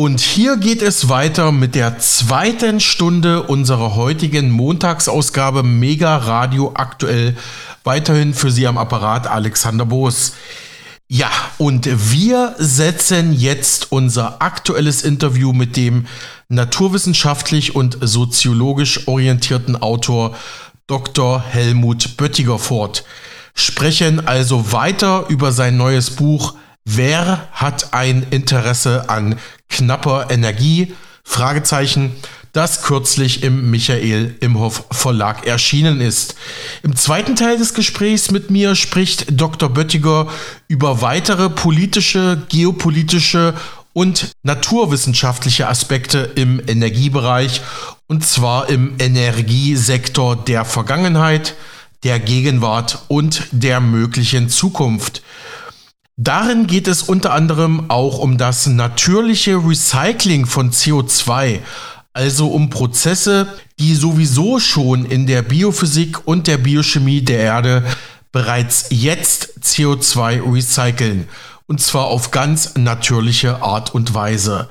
Und hier geht es weiter mit der zweiten Stunde unserer heutigen Montagsausgabe Mega Radio aktuell. Weiterhin für Sie am Apparat Alexander Boos. Ja, und wir setzen jetzt unser aktuelles Interview mit dem naturwissenschaftlich und soziologisch orientierten Autor Dr. Helmut Böttiger fort. Sprechen also weiter über sein neues Buch Wer hat ein Interesse an knapper Energie? Fragezeichen, das kürzlich im Michael Imhoff Verlag erschienen ist. Im zweiten Teil des Gesprächs mit mir spricht Dr. Böttiger über weitere politische, geopolitische und naturwissenschaftliche Aspekte im Energiebereich und zwar im Energiesektor der Vergangenheit, der Gegenwart und der möglichen Zukunft. Darin geht es unter anderem auch um das natürliche Recycling von CO2, also um Prozesse, die sowieso schon in der Biophysik und der Biochemie der Erde bereits jetzt CO2 recyceln, und zwar auf ganz natürliche Art und Weise.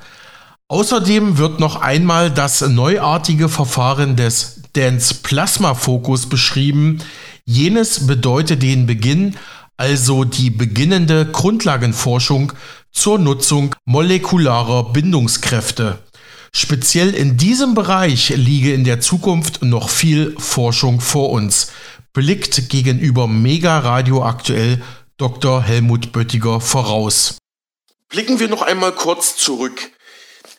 Außerdem wird noch einmal das neuartige Verfahren des Dance Plasma Fokus beschrieben. Jenes bedeutet den Beginn also die beginnende Grundlagenforschung zur Nutzung molekularer Bindungskräfte. Speziell in diesem Bereich liege in der Zukunft noch viel Forschung vor uns, blickt gegenüber Mega Radio aktuell Dr. Helmut Böttiger voraus. Blicken wir noch einmal kurz zurück.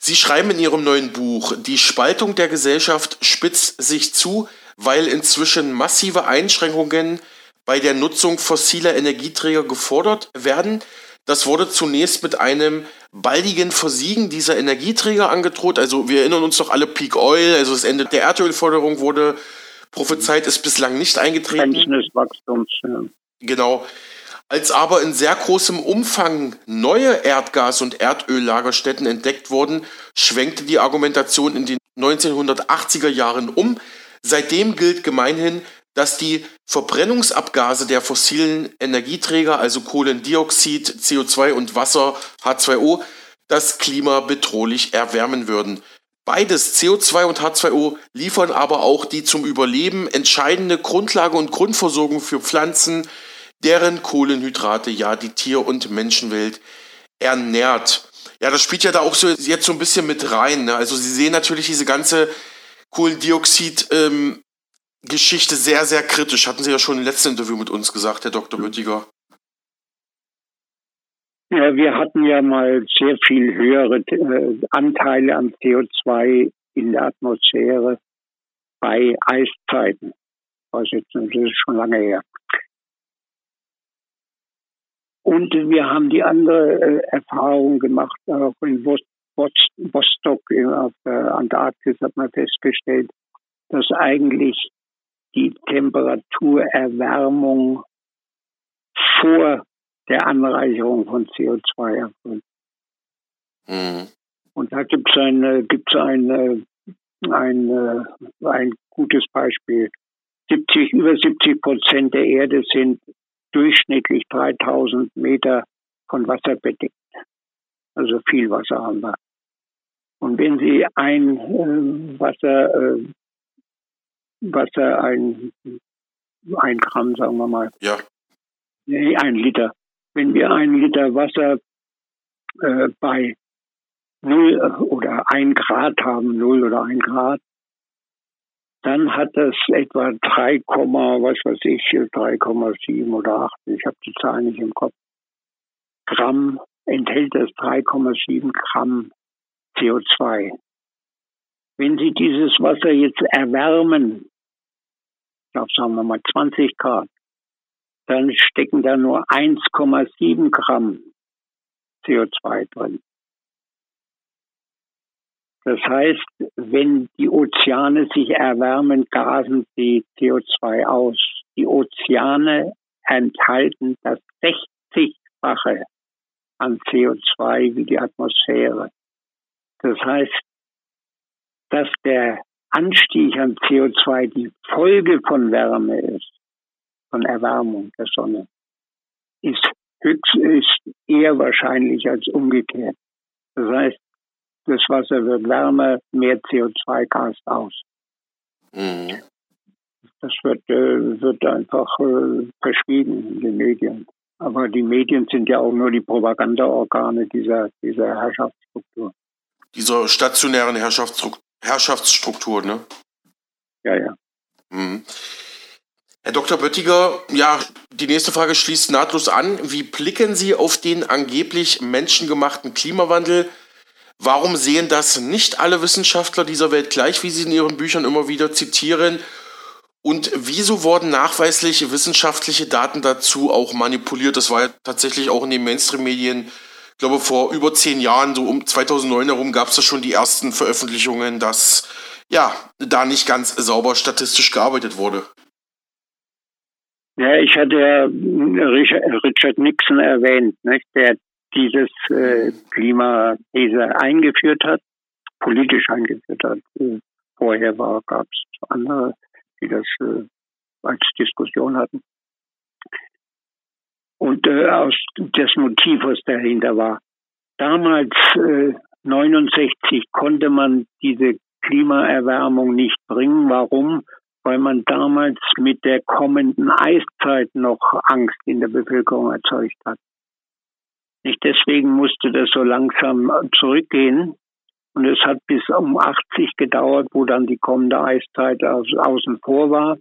Sie schreiben in Ihrem neuen Buch, die Spaltung der Gesellschaft spitzt sich zu, weil inzwischen massive Einschränkungen bei der Nutzung fossiler Energieträger gefordert werden. Das wurde zunächst mit einem baldigen Versiegen dieser Energieträger angedroht. Also wir erinnern uns doch alle Peak Oil, also das Ende der Erdölförderung wurde prophezeit, ist bislang nicht eingetreten. Wachstums, ja. Genau. Als aber in sehr großem Umfang neue Erdgas- und Erdöllagerstätten entdeckt wurden, schwenkte die Argumentation in den 1980er Jahren um. Seitdem gilt gemeinhin, dass die Verbrennungsabgase der fossilen Energieträger, also Kohlendioxid, CO2 und Wasser, H2O, das Klima bedrohlich erwärmen würden. Beides, CO2 und H2O, liefern aber auch die zum Überleben entscheidende Grundlage und Grundversorgung für Pflanzen, deren Kohlenhydrate ja die Tier- und Menschenwelt ernährt. Ja, das spielt ja da auch so jetzt so ein bisschen mit rein. Ne? Also Sie sehen natürlich diese ganze Kohlendioxid ähm, Geschichte sehr, sehr kritisch. Hatten Sie ja schon im letzten Interview mit uns gesagt, Herr Dr. Böttiger. Ja, wir hatten ja mal sehr viel höhere äh, Anteile an CO2 in der Atmosphäre bei Eiszeiten. Das ist schon lange her. Und wir haben die andere äh, Erfahrung gemacht, auch in Vostok auf der Antarktis hat man festgestellt, dass eigentlich die Temperaturerwärmung vor der Anreicherung von CO2 erfolgt. Mhm. Und da gibt es ein, gibt's ein, ein, ein gutes Beispiel. 70, über 70 Prozent der Erde sind durchschnittlich 3000 Meter von Wasser bedeckt. Also viel Wasser haben wir. Und wenn Sie ein äh, Wasser, äh, Wasser, ein, ein Gramm, sagen wir mal. Ja. Nee, ein Liter. Wenn wir ein Liter Wasser äh, bei 0 oder 1 Grad haben, 0 oder 1 Grad, dann hat das etwa 3, was weiß ich, 3,7 oder 8, ich habe die Zahl nicht im Kopf, Gramm, enthält das 3,7 Gramm CO2. Wenn Sie dieses Wasser jetzt erwärmen, auf sagen wir mal 20 Grad, dann stecken da nur 1,7 Gramm CO2 drin. Das heißt, wenn die Ozeane sich erwärmen, gasen sie CO2 aus. Die Ozeane enthalten das 60-fache an CO2 wie die Atmosphäre. Das heißt, dass der Anstieg an CO2 die Folge von Wärme ist, von Erwärmung der Sonne, ist höchst, ist eher wahrscheinlich als umgekehrt. Das heißt, das Wasser wird wärmer, mehr CO2 gast aus. Mhm. Das wird, äh, wird einfach äh, verschwiegen in den Medien. Aber die Medien sind ja auch nur die Propagandaorgane dieser, dieser Herrschaftsstruktur. Dieser stationären Herrschaftsstruktur, Herrschaftsstruktur ne? Ja, ja. Mhm. Herr Dr. Böttiger, ja, die nächste Frage schließt nahtlos an. Wie blicken Sie auf den angeblich menschengemachten Klimawandel? Warum sehen das nicht alle Wissenschaftler dieser Welt gleich, wie Sie in Ihren Büchern immer wieder zitieren? Und wieso wurden nachweislich wissenschaftliche Daten dazu auch manipuliert? Das war ja tatsächlich auch in den Mainstream-Medien, glaube vor über zehn Jahren, so um 2009 herum, gab es da schon die ersten Veröffentlichungen, dass ja da nicht ganz sauber statistisch gearbeitet wurde. Ja, ich hatte ja Richard Nixon erwähnt, nicht, der dieses äh, Klimathese eingeführt hat, politisch eingeführt hat. Äh, vorher gab es andere, die das äh, als Diskussion hatten. Und äh, aus das Motiv, was dahinter war. Damals, äh, 69, konnte man diese Klimaerwärmung nicht bringen. Warum? weil man damals mit der kommenden Eiszeit noch Angst in der Bevölkerung erzeugt hat. Nicht deswegen musste das so langsam zurückgehen. Und es hat bis um 80 gedauert, wo dann die kommende Eiszeit außen vor war.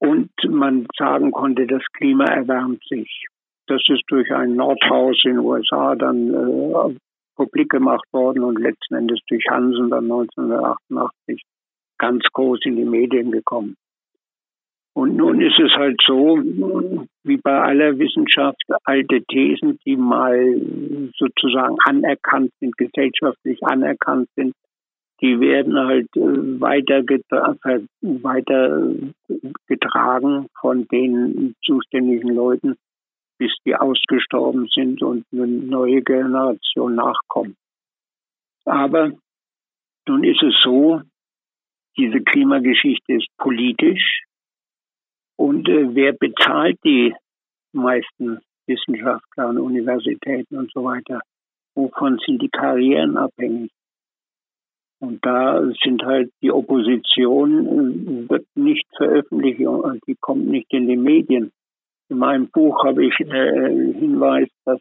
Und man sagen konnte, das Klima erwärmt sich. Das ist durch ein Nordhaus in den USA dann äh, publik gemacht worden und letzten Endes durch Hansen dann 1988 ganz groß in die Medien gekommen. Und nun ist es halt so, wie bei aller Wissenschaft, alte Thesen, die mal sozusagen anerkannt sind, gesellschaftlich anerkannt sind, die werden halt äh, weiter, weiter getragen von den zuständigen Leuten, bis die ausgestorben sind und eine neue Generation nachkommt. Aber nun ist es so, diese Klimageschichte ist politisch. Und äh, wer bezahlt die meisten Wissenschaftler und Universitäten und so weiter? Wovon sind die Karrieren abhängig? Und da sind halt die Opposition äh, wird nicht veröffentlicht, die kommt nicht in die Medien. In meinem Buch habe ich äh, Hinweis, dass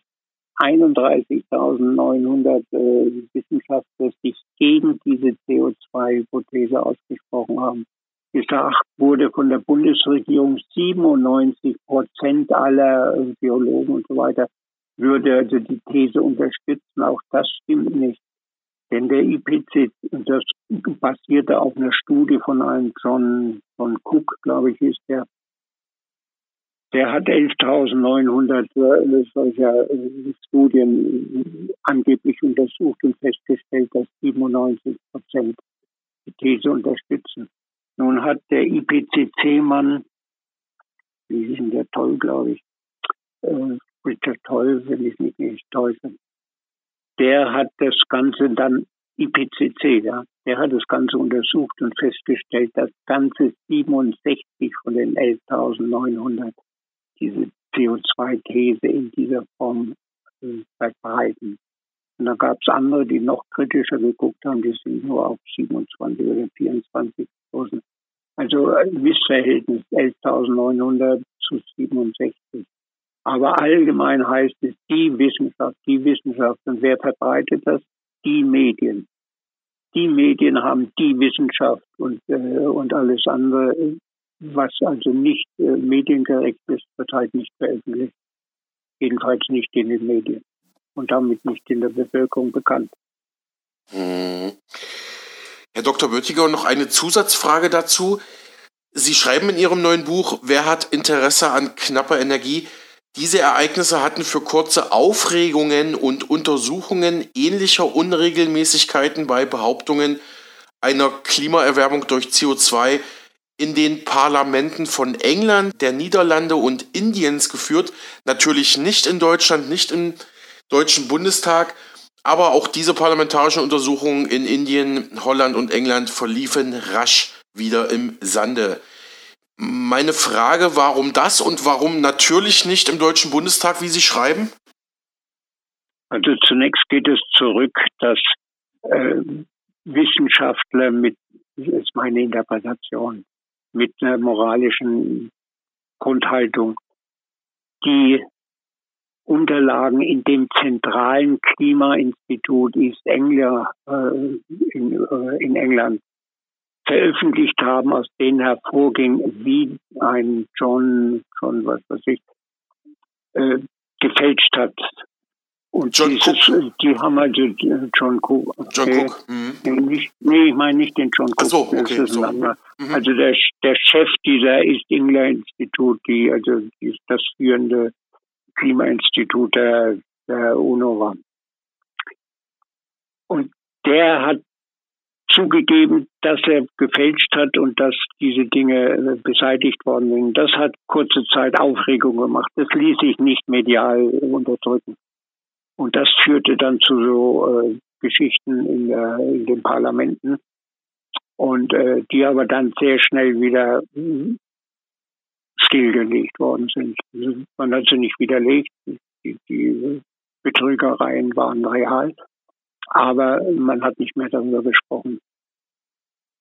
31.900 äh, Wissenschaftler sich gegen diese CO2-Hypothese ausgesprochen haben. Gesagt wurde von der Bundesregierung 97 Prozent aller Biologen und so weiter würde also die These unterstützen. Auch das stimmt nicht. Denn der IPCC, das basierte auf einer Studie von einem John, John Cook, glaube ich, ist der, der hat 11.900 äh, solcher äh, Studien angeblich untersucht und festgestellt, dass 97 Prozent die These unterstützen. Nun hat der IPCC-Mann, wie ist denn der Toll, glaube ich, äh, Richard Toll, wenn ich mich nicht täusche, der hat das Ganze dann IPCC, ja, der hat das Ganze untersucht und festgestellt, dass ganze 67 von den 11.900 diese CO2-These in dieser Form äh, verbreiten. Und da gab es andere, die noch kritischer geguckt haben, die sind nur auf 27 oder 24.000. Also ein äh, Missverhältnis 11.900 zu 67. Aber allgemein heißt es die Wissenschaft, die Wissenschaft. Und wer verbreitet das? Die Medien. Die Medien haben die Wissenschaft und, äh, und alles andere was also nicht äh, mediengerecht ist, wird halt nicht veröffentlicht. Jedenfalls nicht in den Medien und damit nicht in der Bevölkerung bekannt. Hm. Herr Dr. Böttiger, noch eine Zusatzfrage dazu. Sie schreiben in Ihrem neuen Buch, wer hat Interesse an knapper Energie? Diese Ereignisse hatten für kurze Aufregungen und Untersuchungen ähnlicher Unregelmäßigkeiten bei Behauptungen einer Klimaerwärmung durch CO2 in den Parlamenten von England, der Niederlande und Indiens geführt. Natürlich nicht in Deutschland, nicht im Deutschen Bundestag, aber auch diese parlamentarischen Untersuchungen in Indien, Holland und England verliefen rasch wieder im Sande. Meine Frage, warum das und warum natürlich nicht im Deutschen Bundestag, wie Sie schreiben? Also zunächst geht es zurück, dass äh, Wissenschaftler mit, ist meine Interpretation, mit einer moralischen Grundhaltung, die Unterlagen in dem zentralen Klimainstitut East Anglia äh, in, äh, in England veröffentlicht haben, aus denen hervorging, wie ein John, John was weiß ich, äh, gefälscht hat. Und John dieses, Cook. die haben also äh, John Cook. Okay. John Cook. Mhm. Nee, nicht, nee, ich meine nicht den John Cook. Ach so, okay. So. Mhm. Also der, der Chef dieser East Anglia Institut, die also die, das führende Klimainstitut der, der UNO war. Und der hat zugegeben, dass er gefälscht hat und dass diese Dinge äh, beseitigt worden sind. Das hat kurze Zeit Aufregung gemacht. Das ließ sich nicht medial unterdrücken. Und das führte dann zu so äh, Geschichten in, der, in, den Parlamenten und äh, die aber dann sehr schnell wieder hm, stillgelegt worden sind. Also man hat sie nicht widerlegt. Die, die Betrügereien waren real aber man hat nicht mehr darüber gesprochen.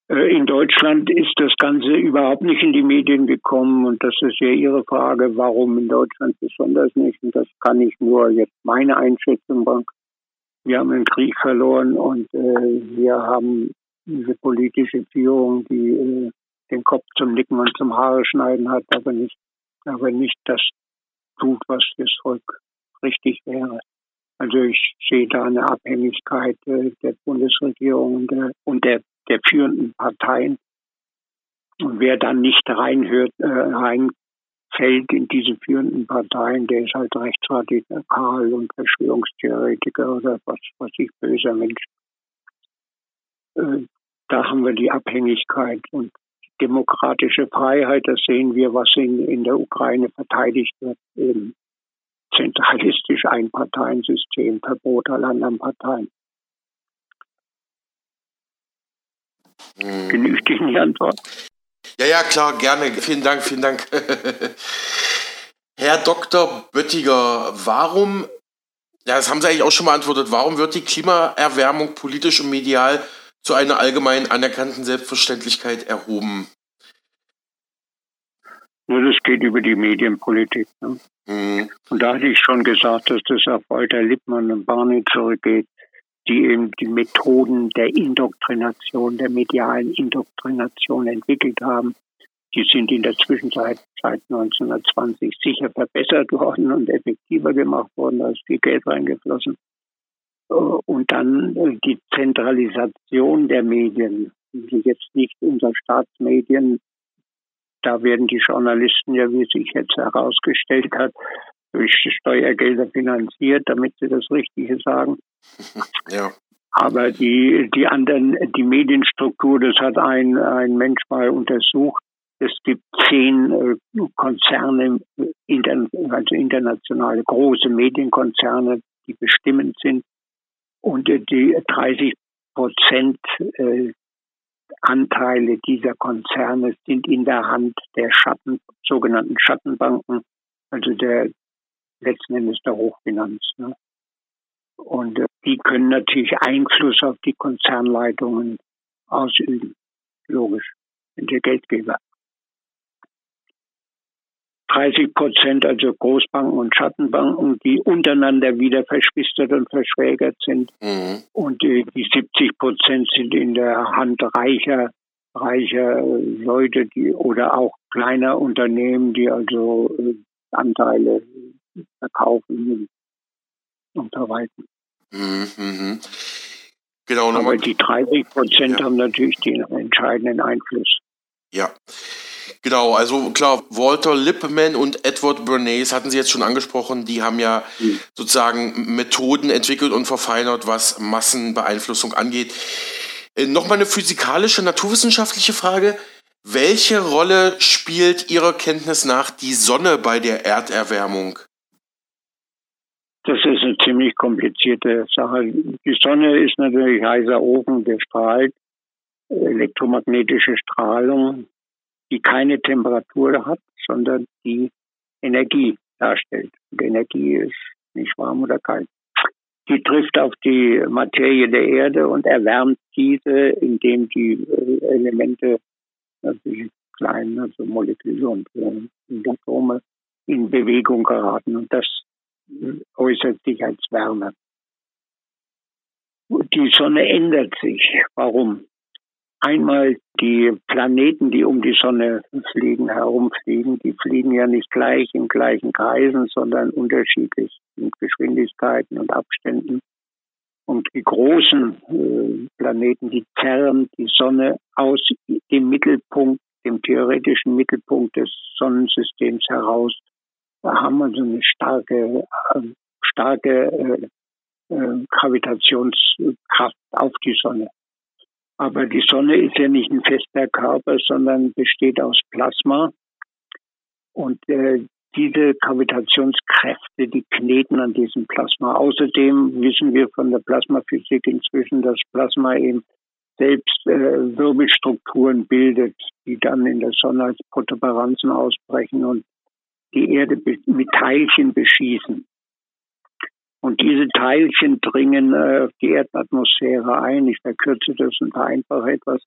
Äh, in Deutschland ist das Ganze überhaupt nicht in die Medien gekommen und das ist ja Ihre Frage, warum in Deutschland besonders nicht. Und das kann ich nur jetzt meine Einschätzung machen. Wir haben einen Krieg verloren und äh, wir haben diese politische Führung, die äh, den Kopf zum Nicken und zum Haare schneiden hat, aber nicht, aber nicht das tut, was das Volk richtig wäre. Also ich sehe da eine Abhängigkeit äh, der Bundesregierung und der, und der, der führenden Parteien. Und wer dann nicht reinhört, äh, reinfällt in diese führenden Parteien, der ist halt rechtsradikal und Verschwörungstheoretiker oder was, was ich böser Mensch. Äh, da haben wir die Abhängigkeit und demokratische Freiheit, das sehen wir, was in, in der Ukraine verteidigt wird, eben zentralistisch Einparteiensystem, Verbot aller anderen Parteien. Hm. Genügt Ihnen die Antwort? Ja, ja, klar, gerne. Vielen Dank, vielen Dank. Herr Dr. Böttiger, warum, ja, das haben Sie eigentlich auch schon beantwortet, warum wird die Klimaerwärmung politisch und medial zu einer allgemein anerkannten Selbstverständlichkeit erhoben? Nur das geht über die Medienpolitik. Ne? Mhm. Und da hatte ich schon gesagt, dass das auf Walter Lippmann und Barney zurückgeht, die eben die Methoden der Indoktrination, der medialen Indoktrination entwickelt haben. Die sind in der Zwischenzeit seit 1920 sicher verbessert worden und effektiver gemacht worden, da ist viel Geld reingeflossen. Und dann die Zentralisation der Medien, die jetzt nicht unser Staatsmedien da werden die Journalisten ja, wie sich jetzt herausgestellt hat, durch Steuergelder finanziert, damit sie das Richtige sagen. Ja. Aber die, die anderen, die Medienstruktur, das hat ein, ein Mensch mal untersucht. Es gibt zehn äh, Konzerne, also internationale große Medienkonzerne, die bestimmend sind. Und äh, die 30 Prozent äh, Anteile dieser Konzerne sind in der Hand der Schatten, sogenannten Schattenbanken, also der letzten Endes der Hochfinanz. Ne? Und äh, die können natürlich Einfluss auf die Konzernleitungen ausüben. Logisch, sind der Geldgeber. 30 Prozent, also Großbanken und Schattenbanken, die untereinander wieder verschwistert und verschwägert sind. Mhm. Und die, die 70 Prozent sind in der Hand reicher, reicher Leute, die oder auch kleiner Unternehmen, die also äh, Anteile verkaufen und verwalten. Mhm. mhm. Genau. Aber die 30 Prozent ja. haben natürlich den entscheidenden Einfluss. Ja. Genau, also klar, Walter Lippmann und Edward Bernays hatten Sie jetzt schon angesprochen, die haben ja mhm. sozusagen Methoden entwickelt und verfeinert, was Massenbeeinflussung angeht. Äh, Nochmal eine physikalische, naturwissenschaftliche Frage. Welche Rolle spielt Ihrer Kenntnis nach die Sonne bei der Erderwärmung? Das ist eine ziemlich komplizierte Sache. Die Sonne ist natürlich heißer Ofen, der strahlt elektromagnetische Strahlung die keine Temperatur hat, sondern die Energie darstellt. Und Energie ist nicht warm oder kalt. die trifft auf die Materie der Erde und erwärmt diese, indem die äh, Elemente, also die kleinen, also Moleküle und äh, Atome, in Bewegung geraten. Und das äh, äußert sich als Wärme. Die Sonne ändert sich. Warum? Einmal die Planeten, die um die Sonne fliegen, herumfliegen, die fliegen ja nicht gleich in gleichen Kreisen, sondern unterschiedlich in Geschwindigkeiten und Abständen. Und die großen äh, Planeten, die zerren die Sonne aus dem Mittelpunkt, dem theoretischen Mittelpunkt des Sonnensystems heraus. Da haben wir so eine starke, äh, starke äh, äh Gravitationskraft auf die Sonne. Aber die Sonne ist ja nicht ein fester Körper, sondern besteht aus Plasma. Und äh, diese Gravitationskräfte, die kneten an diesem Plasma. Außerdem wissen wir von der Plasmaphysik inzwischen, dass Plasma eben selbst äh, Wirbelstrukturen bildet, die dann in der Sonne als Protuberanzen ausbrechen und die Erde mit Teilchen beschießen. Und diese Teilchen dringen äh, auf die Erdatmosphäre ein. Ich verkürze das und vereinfache etwas.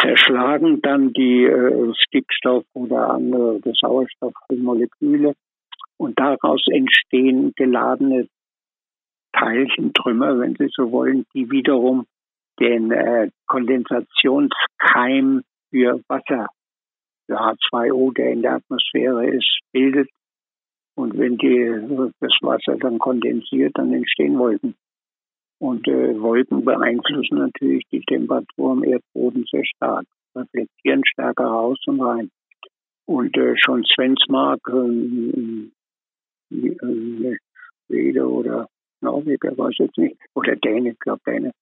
Zerschlagen dann die äh, Stickstoff oder andere Sauerstoffmoleküle und daraus entstehen geladene Teilchentrümmer, wenn Sie so wollen, die wiederum den äh, Kondensationskeim für Wasser, für H2O, der in der Atmosphäre ist, bildet und wenn die, das Wasser dann kondensiert, dann entstehen Wolken. Und äh, Wolken beeinflussen natürlich die Temperatur am Erdboden sehr stark, reflektieren stärker raus und rein. Und äh, schon Svensmark, äh, äh, Schwede oder Norweger, weiß jetzt nicht, oder Däne, ich glaube Däne.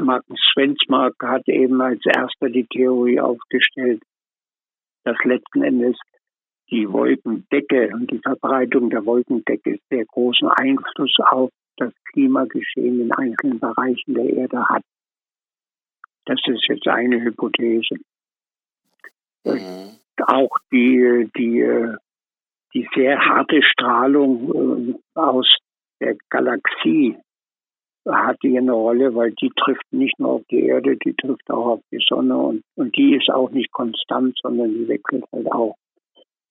Magnus Svensmark hat eben als erster die Theorie aufgestellt, dass letzten Endes die Wolkendecke und die Verbreitung der Wolkendecke sehr großen Einfluss auf das Klimageschehen in einzelnen Bereichen der Erde hat. Das ist jetzt eine Hypothese. Mhm. Auch die, die, die sehr harte Strahlung äh, aus der Galaxie hat hier eine Rolle, weil die trifft nicht nur auf die Erde, die trifft auch auf die Sonne und, und die ist auch nicht konstant, sondern die wechselt halt auch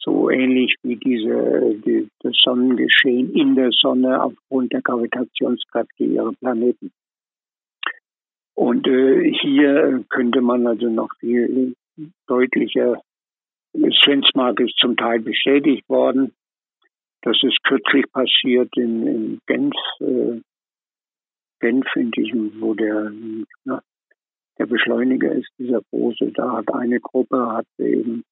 so ähnlich wie diese, die, das Sonnengeschehen in der Sonne aufgrund der Gravitationskräfte ihrer Planeten. Und äh, hier könnte man also noch viel deutlicher, Svensmark ist zum Teil bestätigt worden. Das ist kürzlich passiert in, in Genf, äh, Genf in diesem, wo der, na, der Beschleuniger ist, dieser große, da hat eine Gruppe, hat eben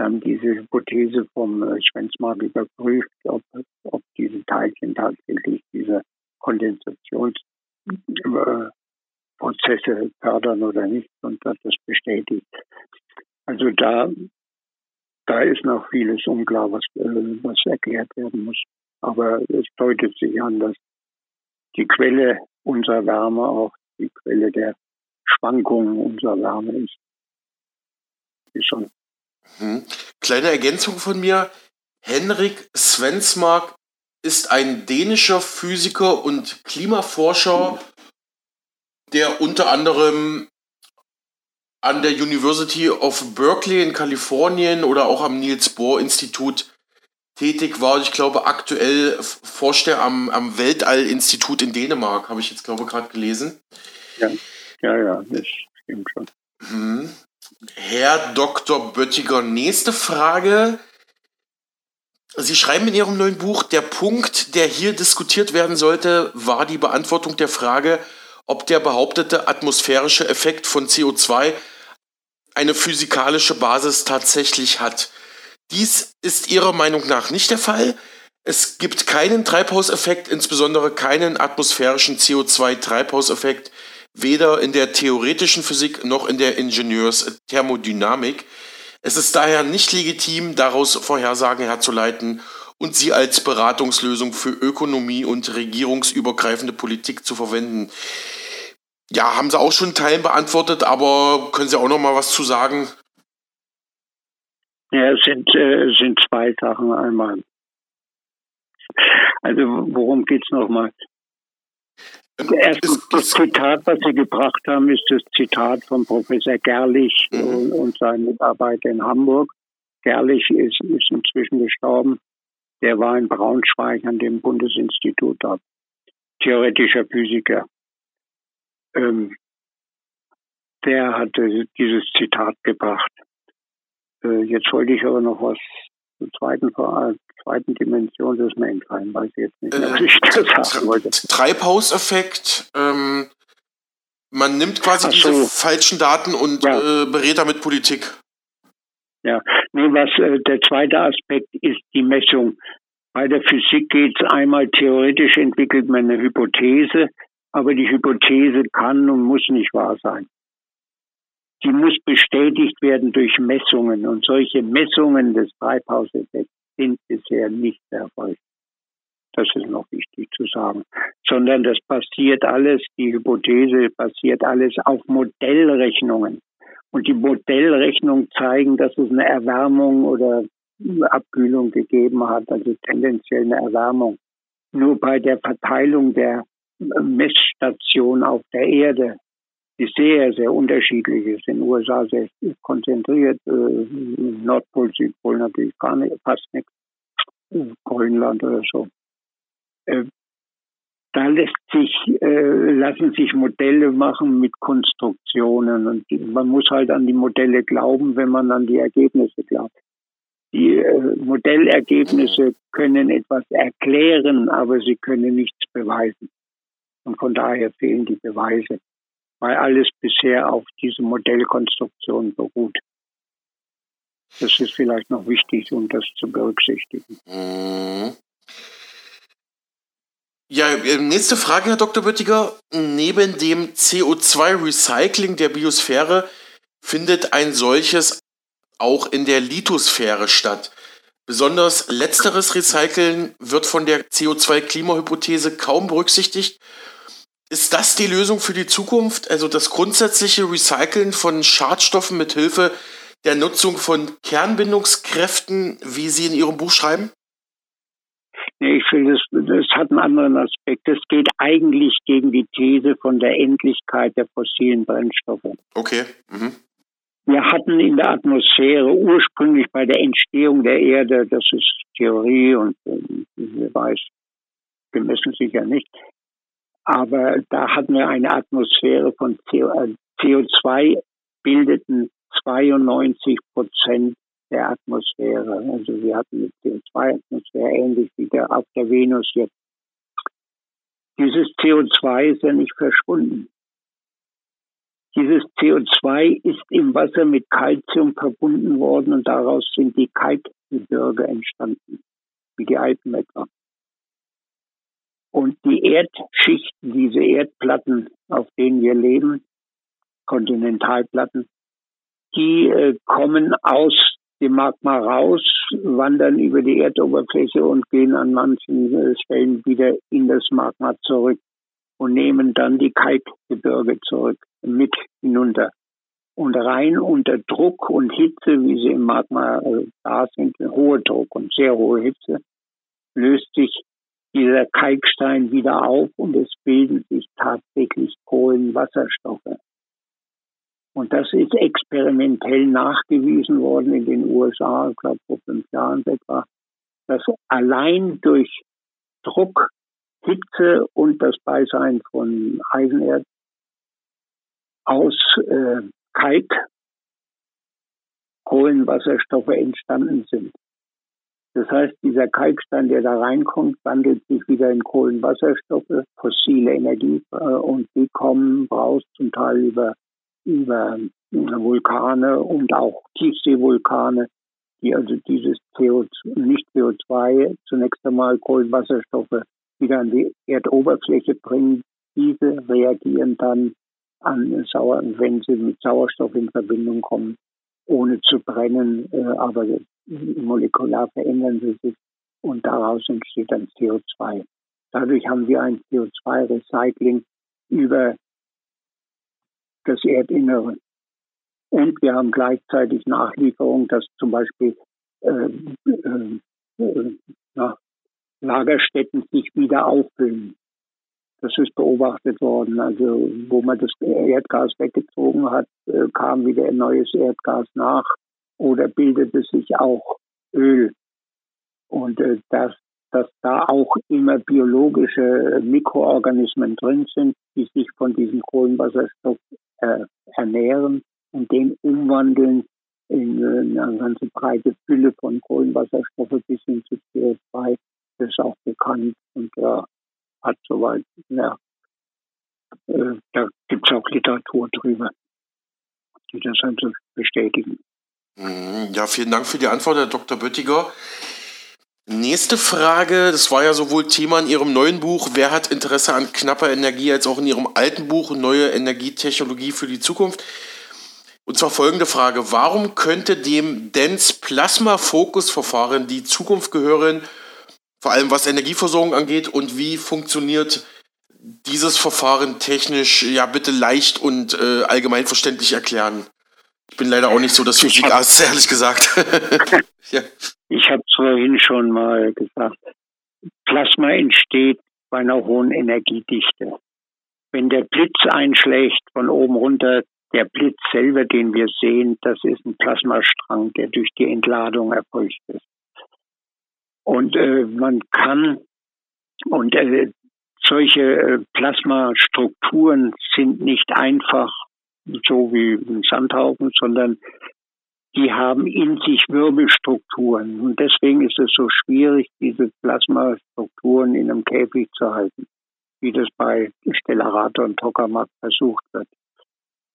dann diese Hypothese vom äh, Schwenzmark überprüft, ob, ob diese Teilchen tatsächlich diese Kondensationsprozesse fördern oder nicht und hat das bestätigt. Also da, da ist noch vieles unklar, was, äh, was erklärt werden muss. Aber es deutet sich an, dass die Quelle unserer Wärme auch die Quelle der Schwankungen unserer Wärme ist. Ist schon hm. Kleine Ergänzung von mir. Henrik Svensmark ist ein dänischer Physiker und Klimaforscher, der unter anderem an der University of Berkeley in Kalifornien oder auch am Niels Bohr Institut tätig war. Ich glaube, aktuell forscht er am, am Weltall-Institut in Dänemark, habe ich jetzt, glaube ich, gerade gelesen. Ja, ja, ja, das stimmt schon. Hm. Herr Dr. Böttiger, nächste Frage. Sie schreiben in Ihrem neuen Buch, der Punkt, der hier diskutiert werden sollte, war die Beantwortung der Frage, ob der behauptete atmosphärische Effekt von CO2 eine physikalische Basis tatsächlich hat. Dies ist Ihrer Meinung nach nicht der Fall. Es gibt keinen Treibhauseffekt, insbesondere keinen atmosphärischen CO2-Treibhauseffekt, weder in der theoretischen Physik noch in der Ingenieursthermodynamik. Es ist daher nicht legitim, daraus Vorhersagen herzuleiten und sie als Beratungslösung für Ökonomie und regierungsübergreifende Politik zu verwenden. Ja, haben Sie auch schon Teilen beantwortet, aber können Sie auch noch mal was zu sagen? Ja, es sind, äh, sind zwei Sachen einmal. Also worum geht es nochmal? Erst das Zitat, was Sie gebracht haben, ist das Zitat von Professor Gerlich mhm. und, und seinem Mitarbeiter in Hamburg. Gerlich ist, ist inzwischen gestorben. Der war in Braunschweig an dem Bundesinstitut dort. Theoretischer Physiker. Ähm, der hatte dieses Zitat gebracht. Äh, jetzt wollte ich aber noch was zweiten, äh, zweiten Dimension des mir entfallen, weiß ich jetzt nicht mehr, was ich da sagen wollte. Treibhauseffekt, ähm, man nimmt quasi so. diese falschen Daten und ja. äh, berät damit Politik. Ja, nee, was äh, der zweite Aspekt ist die Messung. Bei der Physik geht es einmal theoretisch entwickelt man eine Hypothese, aber die Hypothese kann und muss nicht wahr sein die muss bestätigt werden durch Messungen. Und solche Messungen des Treibhauseffekts sind bisher nicht erfolgt. Das ist noch wichtig zu sagen. Sondern das passiert alles, die Hypothese basiert alles auf Modellrechnungen. Und die Modellrechnungen zeigen, dass es eine Erwärmung oder Abkühlung gegeben hat, also tendenziell eine Erwärmung. Nur bei der Verteilung der Messstation auf der Erde die sehr, sehr unterschiedlich ist. In den USA sehr konzentriert, äh, Nordpol, Südpol natürlich gar nicht, fast nichts, Grönland oder so. Äh, da lässt sich, äh, lassen sich Modelle machen mit Konstruktionen und man muss halt an die Modelle glauben, wenn man an die Ergebnisse glaubt. Die äh, Modellergebnisse können etwas erklären, aber sie können nichts beweisen. Und von daher fehlen die Beweise weil alles bisher auf diese Modellkonstruktion beruht. Das ist vielleicht noch wichtig, um das zu berücksichtigen. Mhm. Ja, äh, nächste Frage, Herr Dr. Böttiger. Neben dem CO2-Recycling der Biosphäre findet ein solches auch in der Lithosphäre statt. Besonders letzteres Recyceln wird von der CO2-Klimahypothese kaum berücksichtigt ist das die Lösung für die Zukunft? Also das grundsätzliche Recyceln von Schadstoffen mit Hilfe der Nutzung von Kernbindungskräften, wie Sie in Ihrem Buch schreiben? Nee, ich finde, das, das hat einen anderen Aspekt. Es geht eigentlich gegen die These von der Endlichkeit der fossilen Brennstoffe. Okay. Mhm. Wir hatten in der Atmosphäre ursprünglich bei der Entstehung der Erde, das ist Theorie und wer weiß, gemessen sicher nicht, aber da hatten wir eine Atmosphäre von CO2 äh, bildeten 92 Prozent der Atmosphäre. Also wir hatten eine CO2-Atmosphäre ähnlich wie der auf der Venus jetzt. Dieses CO2 ist ja nicht verschwunden. Dieses CO2 ist im Wasser mit Calcium verbunden worden und daraus sind die Kalkgebirge entstanden, wie die Alpen etwa. Und die Erdschichten, diese Erdplatten, auf denen wir leben, Kontinentalplatten, die äh, kommen aus dem Magma raus, wandern über die Erdoberfläche und gehen an manchen äh, Stellen wieder in das Magma zurück und nehmen dann die Kalkgebirge zurück mit hinunter. Und rein unter Druck und Hitze, wie sie im Magma äh, da sind, hohe Druck und sehr hohe Hitze, löst sich dieser Kalkstein wieder auf und es bilden sich tatsächlich Kohlenwasserstoffe. Und das ist experimentell nachgewiesen worden in den USA, ich glaube vor fünf Jahren etwa, dass allein durch Druck, Hitze und das Beisein von Eisenerz aus äh, Kalk Kohlenwasserstoffe entstanden sind. Das heißt, dieser Kalkstein, der da reinkommt, wandelt sich wieder in Kohlenwasserstoffe, fossile Energie äh, und die kommen raus zum Teil über, über Vulkane und auch Tiefseevulkane, die also dieses CO2, nicht CO2, zunächst einmal Kohlenwasserstoffe wieder an die Erdoberfläche bringen. Diese reagieren dann an Sauer, wenn sie mit Sauerstoff in Verbindung kommen, ohne zu brennen, äh, aber molekular verändern sie sich und daraus entsteht dann CO2. Dadurch haben wir ein CO2-Recycling über das Erdinnere. Und wir haben gleichzeitig Nachlieferung, dass zum Beispiel äh, äh, äh, Lagerstätten sich wieder auffüllen. Das ist beobachtet worden. Also wo man das Erdgas weggezogen hat, äh, kam wieder ein neues Erdgas nach oder bildete sich auch Öl. Und äh, dass, dass da auch immer biologische Mikroorganismen drin sind, die sich von diesem Kohlenwasserstoff äh, ernähren und den umwandeln in eine ganze breite Fülle von Kohlenwasserstoffe bis hin zu CO2. Das ist auch bekannt und ja, hat soweit, ja, äh, da gibt es auch Literatur drüber, die das also bestätigen. Mhm. Ja, vielen Dank für die Antwort, Herr Dr. Böttiger. Nächste Frage, das war ja sowohl Thema in Ihrem neuen Buch, wer hat Interesse an knapper Energie, als auch in Ihrem alten Buch Neue Energietechnologie für die Zukunft. Und zwar folgende Frage, warum könnte dem Dense Plasma Focus Verfahren die Zukunft gehören, vor allem was Energieversorgung angeht und wie funktioniert dieses Verfahren technisch, ja bitte leicht und äh, allgemein verständlich erklären? Ich bin leider auch nicht so das Physikass, ehrlich gesagt. ja. Ich habe es vorhin schon mal gesagt. Plasma entsteht bei einer hohen Energiedichte. Wenn der Blitz einschlägt von oben runter, der Blitz selber, den wir sehen, das ist ein Plasmastrang, der durch die Entladung erfolgt ist. Und äh, man kann, und äh, solche äh, Plasmastrukturen sind nicht einfach so wie ein Sandhaufen, sondern die haben in sich Wirbelstrukturen. Und deswegen ist es so schwierig, diese Plasmastrukturen in einem Käfig zu halten, wie das bei Stellarator und Tokamak versucht wird.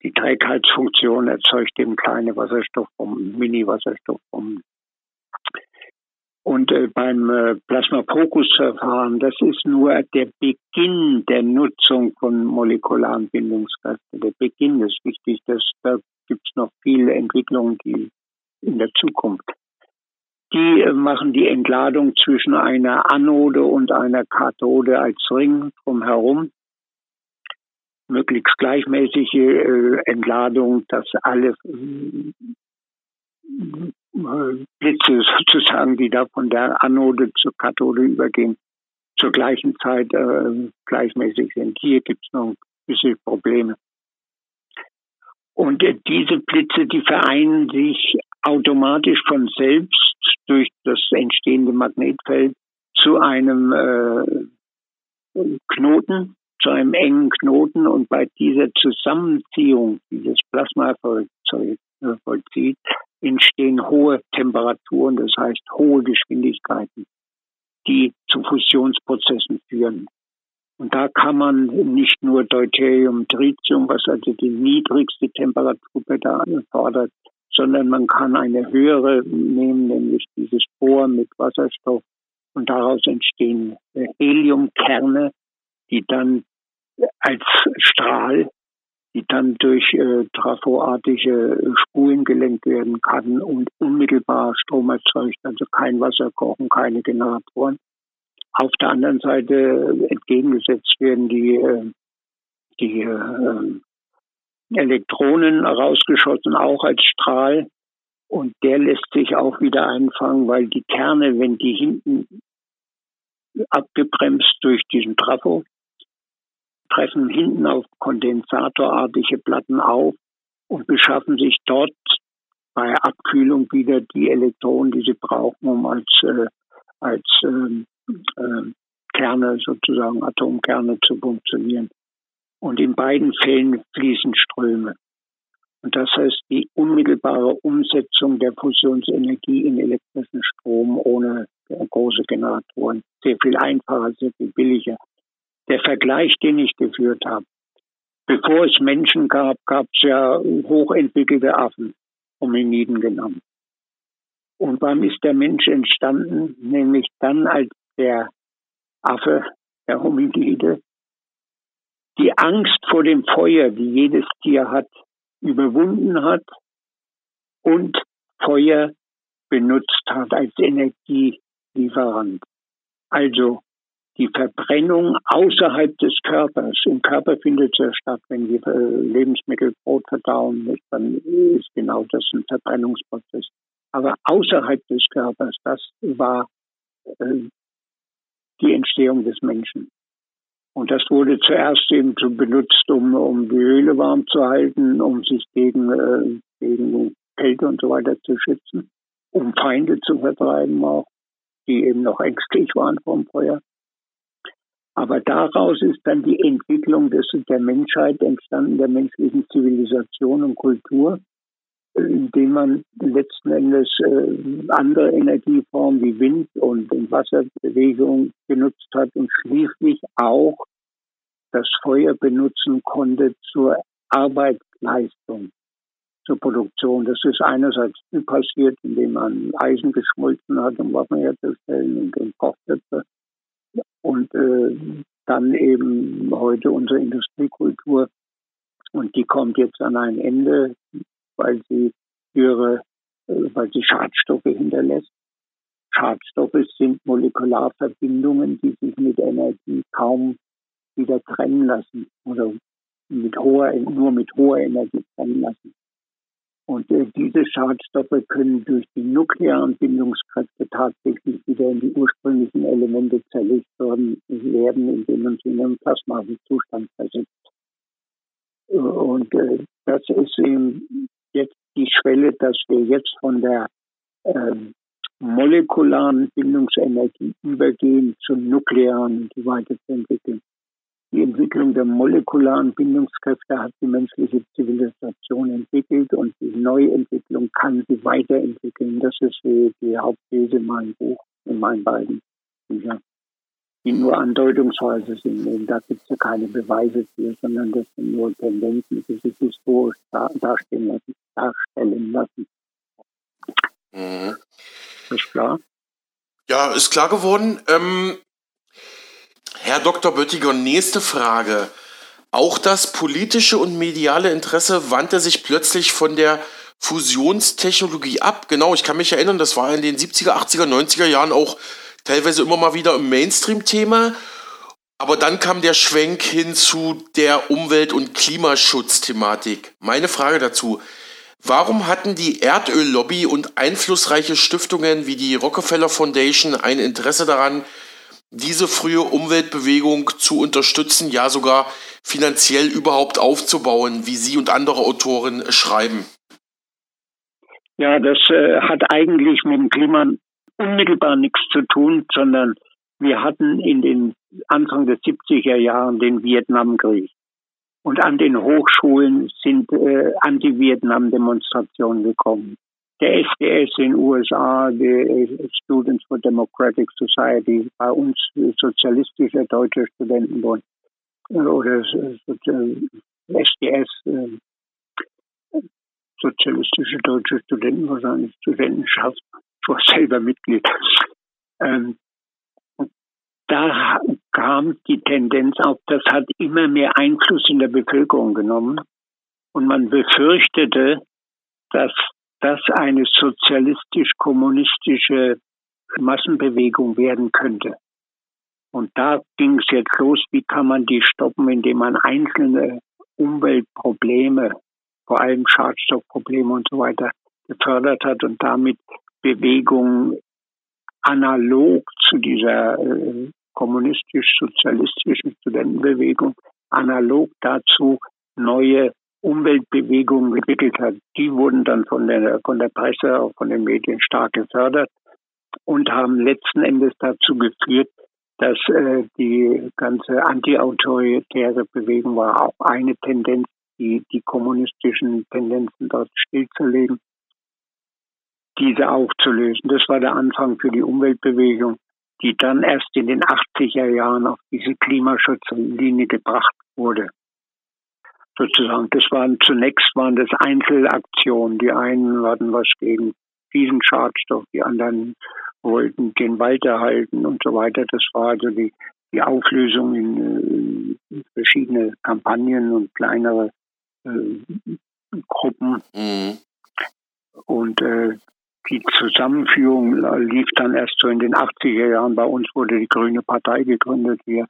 Die Trägheitsfunktion erzeugt eben kleine Wasserstoffbomben, Mini-Wasserstoffbomben. Und äh, beim äh, Plasma-Focus-Verfahren, das ist nur der Beginn der Nutzung von molekularen Bindungskräften. Der Beginn ist wichtig. Das, da gibt es noch viele Entwicklungen, die in der Zukunft. Die äh, machen die Entladung zwischen einer Anode und einer Kathode als Ring drumherum. Möglichst gleichmäßige äh, Entladung, dass alle Blitze sozusagen, die da von der Anode zur Kathode übergehen, zur gleichen Zeit äh, gleichmäßig sind. Hier gibt es noch ein bisschen Probleme. Und äh, diese Blitze, die vereinen sich automatisch von selbst durch das entstehende Magnetfeld zu einem äh, Knoten, zu einem engen Knoten. Und bei dieser Zusammenziehung dieses Plasma vollzieht, entstehen hohe Temperaturen, das heißt hohe Geschwindigkeiten, die zu Fusionsprozessen führen. Und da kann man nicht nur Deuterium, Tritium, was also die niedrigste Temperatur fordert, sondern man kann eine höhere nehmen, nämlich dieses Bohr mit Wasserstoff. Und daraus entstehen Heliumkerne, die dann als Strahl die dann durch äh, trafoartige Spulen gelenkt werden kann und unmittelbar Strom erzeugt, also kein Wasser kochen, keine Generatoren. Auf der anderen Seite entgegengesetzt werden die, äh, die äh, Elektronen rausgeschossen, auch als Strahl. Und der lässt sich auch wieder einfangen, weil die Kerne, wenn die hinten abgebremst durch diesen Trafo, treffen hinten auf kondensatorartige Platten auf und beschaffen sich dort bei Abkühlung wieder die Elektronen, die sie brauchen, um als, äh, als ähm, äh, Kerne sozusagen, Atomkerne zu funktionieren. Und in beiden Fällen fließen Ströme. Und das heißt, die unmittelbare Umsetzung der Fusionsenergie in elektrischen Strom ohne große Generatoren. Sehr viel einfacher, sehr viel billiger der Vergleich, den ich geführt habe. Bevor es Menschen gab, gab es ja hochentwickelte Affen, Hominiden genommen. Und wann ist der Mensch entstanden? Nämlich dann, als der Affe, der Hominide, die Angst vor dem Feuer, die jedes Tier hat, überwunden hat und Feuer benutzt hat als Energielieferant. Also die Verbrennung außerhalb des Körpers. Im Körper findet es ja statt, wenn wir äh, Lebensmittel, Brot verdauen, dann ist genau das ein Verbrennungsprozess. Aber außerhalb des Körpers, das war äh, die Entstehung des Menschen. Und das wurde zuerst eben so benutzt, um, um die Höhle warm zu halten, um sich gegen, äh, gegen Kälte und so weiter zu schützen, um Feinde zu vertreiben auch, die eben noch ängstlich waren vom Feuer. Aber daraus ist dann die Entwicklung des, der Menschheit entstanden, der menschlichen Zivilisation und Kultur, indem man letzten Endes äh, andere Energieformen wie Wind und, Wasserbewegung genutzt hat und schließlich auch das Feuer benutzen konnte zur Arbeitsleistung, zur Produktion. Das ist einerseits passiert, indem man Eisen geschmolzen hat, um Waffen herzustellen und, und Kochtöpfe. Und äh, dann eben heute unsere Industriekultur. Und die kommt jetzt an ein Ende weil sie ihre, äh, weil sie Schadstoffe hinterlässt. Schadstoffe sind Molekularverbindungen, die sich mit Energie kaum wieder trennen lassen oder mit hoher, nur mit hoher Energie trennen lassen. Und äh, diese Schadstoffe können durch die nuklearen Bindungskräfte tatsächlich wieder in die ursprünglichen Elemente zerlegt werden, indem man sie in einen plasmalen Zustand versetzt. Und äh, das ist eben jetzt die Schwelle, dass wir jetzt von der ähm, molekularen Bindungsenergie übergehen zur nuklearen, die weiterzuentwickeln. Der molekularen Bindungskräfte hat die menschliche Zivilisation entwickelt und die Neuentwicklung kann sie weiterentwickeln. Das ist die, Hauptthese in meinem Buch, in meinen beiden Büchern die nur andeutungsweise sind. Und da gibt es ja keine Beweise für, sondern das sind nur Tendenzen, die sich historisch da, darstellen lassen, darstellen lassen. Mhm. Ist klar? Ja, ist klar geworden. Ähm, Herr Dr. Böttiger, nächste Frage. Auch das politische und mediale Interesse wandte sich plötzlich von der Fusionstechnologie ab. Genau, ich kann mich erinnern, das war in den 70er, 80er, 90er Jahren auch teilweise immer mal wieder im Mainstream-Thema. Aber dann kam der Schwenk hin zu der Umwelt- und Klimaschutzthematik. Meine Frage dazu. Warum hatten die Erdöllobby und einflussreiche Stiftungen wie die Rockefeller Foundation ein Interesse daran, diese frühe Umweltbewegung zu unterstützen, ja sogar finanziell überhaupt aufzubauen, wie Sie und andere Autoren schreiben? Ja, das äh, hat eigentlich mit dem Klima unmittelbar nichts zu tun, sondern wir hatten in den Anfang der 70er Jahren den Vietnamkrieg. Und an den Hochschulen sind äh, Anti-Vietnam-Demonstrationen gekommen. Der SDS in den USA, der Students for Democratic Society, bei uns sozialistischer deutscher Studentenbund äh, oder SDS, äh, sozialistische deutsche Studenten, wahrscheinlich Studentenschaft, war selber Mitglied. Ähm, da kam die Tendenz auf, das hat immer mehr Einfluss in der Bevölkerung genommen. Und man befürchtete, dass das eine sozialistisch-kommunistische Massenbewegung werden könnte. Und da ging es jetzt los, wie kann man die stoppen, indem man einzelne Umweltprobleme, vor allem Schadstoffprobleme und so weiter, gefördert hat und damit Bewegung analog zu dieser äh, kommunistisch-sozialistischen Studentenbewegung, analog dazu neue Umweltbewegungen entwickelt hat. Die wurden dann von der, von der Presse, auch von den Medien stark gefördert und haben letzten Endes dazu geführt, dass äh, die ganze antiautoritäre Bewegung war auch eine Tendenz, die, die kommunistischen Tendenzen dort stillzulegen diese aufzulösen. Das war der Anfang für die Umweltbewegung, die dann erst in den 80er Jahren auf diese Klimaschutzlinie gebracht wurde. Sozusagen, das waren zunächst waren das Einzelaktionen. Die einen hatten was gegen diesen Schadstoff, die anderen wollten den Wald erhalten und so weiter. Das war also die, die Auflösung in, in verschiedene Kampagnen und kleinere äh, Gruppen. Mhm. Und äh, die Zusammenführung lief dann erst so in den 80er Jahren. Bei uns wurde die Grüne Partei gegründet hier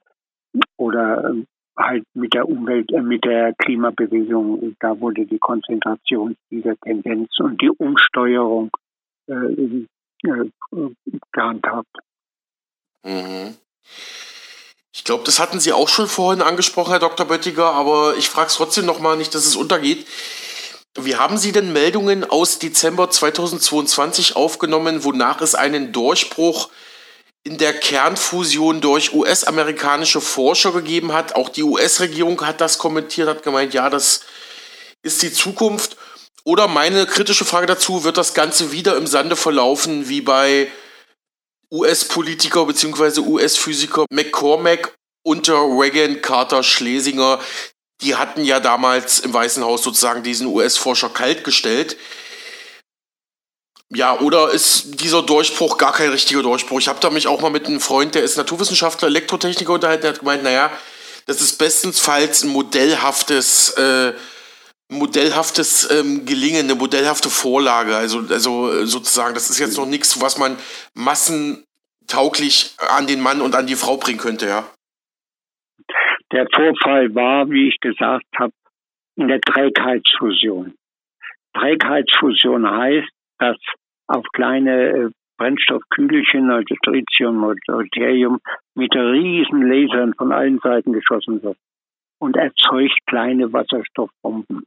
oder ähm, halt mit der Umwelt, äh, mit der Klimabewegung. Da wurde die Konzentration dieser Tendenz und die Umsteuerung äh, äh, gehandhabt. Mhm. Ich glaube, das hatten Sie auch schon vorhin angesprochen, Herr Dr. Böttiger, aber ich frage es trotzdem nochmal nicht, dass es untergeht. Wie haben Sie denn Meldungen aus Dezember 2022 aufgenommen, wonach es einen Durchbruch in der Kernfusion durch US-amerikanische Forscher gegeben hat? Auch die US-Regierung hat das kommentiert, hat gemeint, ja, das ist die Zukunft. Oder meine kritische Frage dazu, wird das Ganze wieder im Sande verlaufen, wie bei US-Politiker bzw. US-Physiker McCormack unter Reagan, Carter, Schlesinger, die hatten ja damals im Weißen Haus sozusagen diesen US-Forscher kaltgestellt. Ja, oder ist dieser Durchbruch gar kein richtiger Durchbruch? Ich habe da mich auch mal mit einem Freund, der ist Naturwissenschaftler, Elektrotechniker unterhalten, der hat gemeint, naja, das ist bestensfalls ein modellhaftes, äh, modellhaftes ähm, Gelingen, eine modellhafte Vorlage. Also, also sozusagen, das ist jetzt noch nichts, was man massentauglich an den Mann und an die Frau bringen könnte, ja. Der Vorfall war, wie ich gesagt habe, in der Trägheitsfusion. Trägheitsfusion heißt, dass auf kleine äh, Brennstoffkügelchen, also Tritium und Deuterium, mit riesen Lasern von allen Seiten geschossen wird und erzeugt kleine Wasserstoffbomben.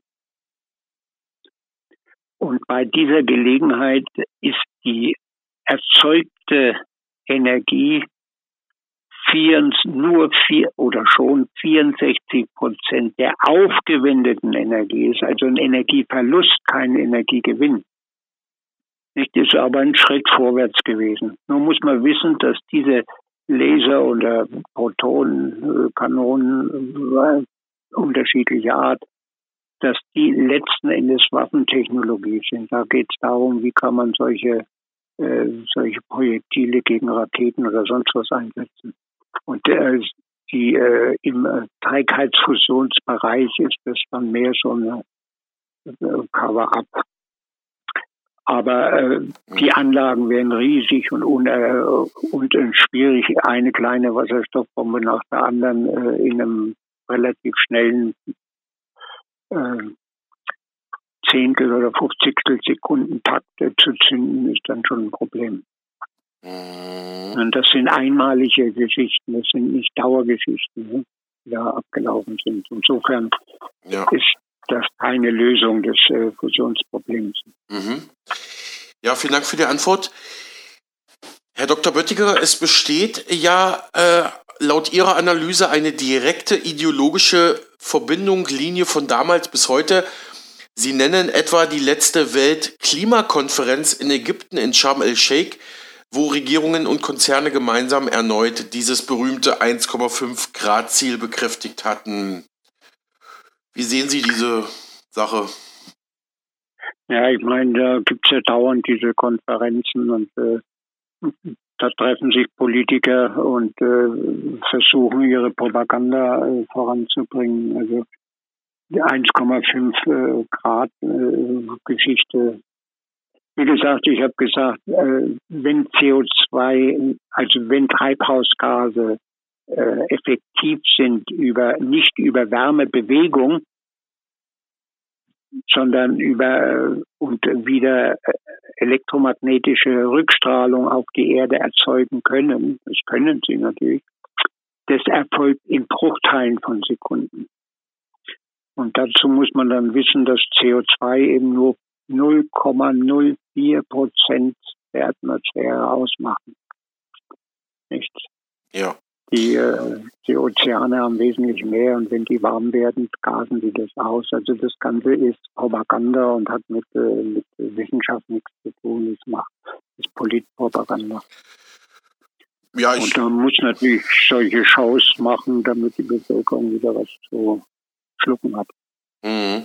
Und bei dieser Gelegenheit ist die erzeugte Energie vier, nur vier oder schon 64 Prozent der aufgewendeten Energie ist also ein Energieverlust, kein Energiegewinn. Nicht, ist aber ein Schritt vorwärts gewesen. Nun muss man wissen, dass diese Laser oder Protonenkanonen äh, unterschiedlicher Art, dass die letzten Endes Waffentechnologie sind. Da geht es darum, wie kann man solche, äh, solche Projektile gegen Raketen oder sonst was einsetzen. Und äh, die äh, im äh, Trägheitsfusionsbereich ist das dann mehr so eine äh, Cover-up. Aber äh, die Anlagen werden riesig und, un, äh, und äh, schwierig, eine kleine Wasserstoffbombe nach der anderen äh, in einem relativ schnellen äh, Zehntel oder Fünfzigstel Sekunden Takt zu zünden, ist dann schon ein Problem. Mhm. Und das sind einmalige Geschichten, das sind nicht Dauergeschichten, ne, die da abgelaufen sind. Insofern ja. ist das keine Lösung des äh, Fusionsproblems. Mhm. Ja, vielen Dank für die Antwort. Herr Dr. Böttiger, es besteht ja äh, laut Ihrer Analyse eine direkte ideologische Verbindung, Linie von damals bis heute. Sie nennen etwa die letzte Weltklimakonferenz in Ägypten in Sharm el-Sheikh wo Regierungen und Konzerne gemeinsam erneut dieses berühmte 1,5 Grad Ziel bekräftigt hatten. Wie sehen Sie diese Sache? Ja, ich meine, da gibt es ja dauernd diese Konferenzen und äh, da treffen sich Politiker und äh, versuchen ihre Propaganda äh, voranzubringen. Also die 1,5 äh, Grad äh, Geschichte wie gesagt, ich habe gesagt, äh, wenn CO2, also wenn Treibhausgase äh, effektiv sind über nicht über Wärmebewegung, sondern über äh, und wieder äh, elektromagnetische Rückstrahlung auf die Erde erzeugen können, das können sie natürlich, das erfolgt in Bruchteilen von Sekunden. Und dazu muss man dann wissen, dass CO2 eben nur 0,04 Prozent der Atmosphäre ausmachen. Nicht? Ja. Die, äh, die Ozeane haben wesentlich mehr und wenn die warm werden, gasen die das aus. Also das Ganze ist Propaganda und hat mit, äh, mit Wissenschaft nichts zu tun. Es macht ist Politpropaganda. Ja, ich und man muss natürlich solche Shows machen, damit die Bevölkerung wieder was zu schlucken hat. Mhm.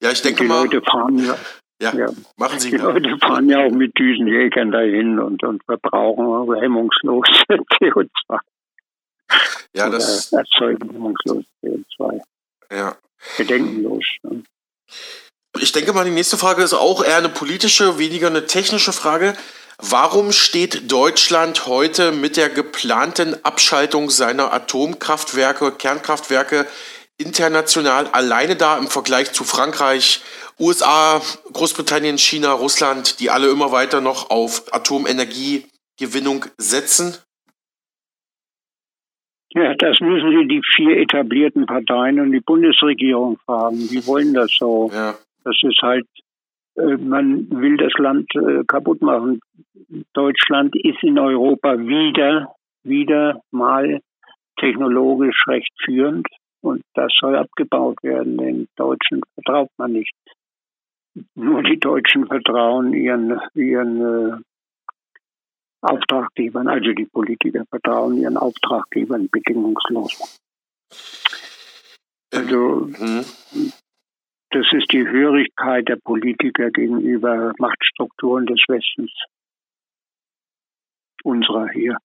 Ja, ich denke die mal. Leute fahren ja, ja, ja, machen Sie. Die. Leute fahren ja auch mit Düsenjägern dahin und, und verbrauchen hemmungslos CO2. Ja, Oder das. Erzeugen hemmungslos CO2. Ja. Bedenkenlos. Ne? Ich denke mal, die nächste Frage ist auch eher eine politische, weniger eine technische Frage. Warum steht Deutschland heute mit der geplanten Abschaltung seiner Atomkraftwerke, Kernkraftwerke international alleine da im Vergleich zu Frankreich, USA, Großbritannien, China, Russland, die alle immer weiter noch auf Atomenergiegewinnung setzen? Ja, das müssen Sie die vier etablierten Parteien und die Bundesregierung fragen. Die wollen das so. Ja. Das ist halt, äh, man will das Land äh, kaputt machen. Deutschland ist in Europa wieder, wieder mal technologisch recht führend und das soll abgebaut werden. Den Deutschen vertraut man nicht. Nur die Deutschen vertrauen ihren, ihren äh, Auftraggebern, also die Politiker vertrauen ihren Auftraggebern bedingungslos. Also mhm. das ist die Hörigkeit der Politiker gegenüber Machtstrukturen des Westens, unserer hier.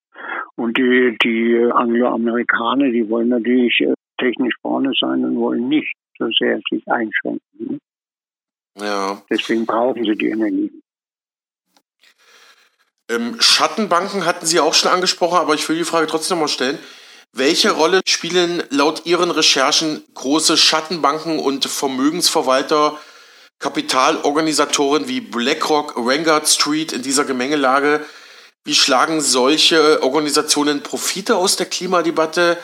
Und die, die Angloamerikaner, die wollen natürlich äh, technisch vorne sein und wollen nicht so sehr sich einschränken. Ja. Deswegen brauchen sie die Energie. Ähm, Schattenbanken hatten Sie auch schon angesprochen, aber ich will die Frage trotzdem mal stellen. Welche Rolle spielen laut Ihren Recherchen große Schattenbanken und Vermögensverwalter, Kapitalorganisatoren wie BlackRock, Vanguard Street in dieser Gemengelage? Wie schlagen solche Organisationen Profite aus der Klimadebatte?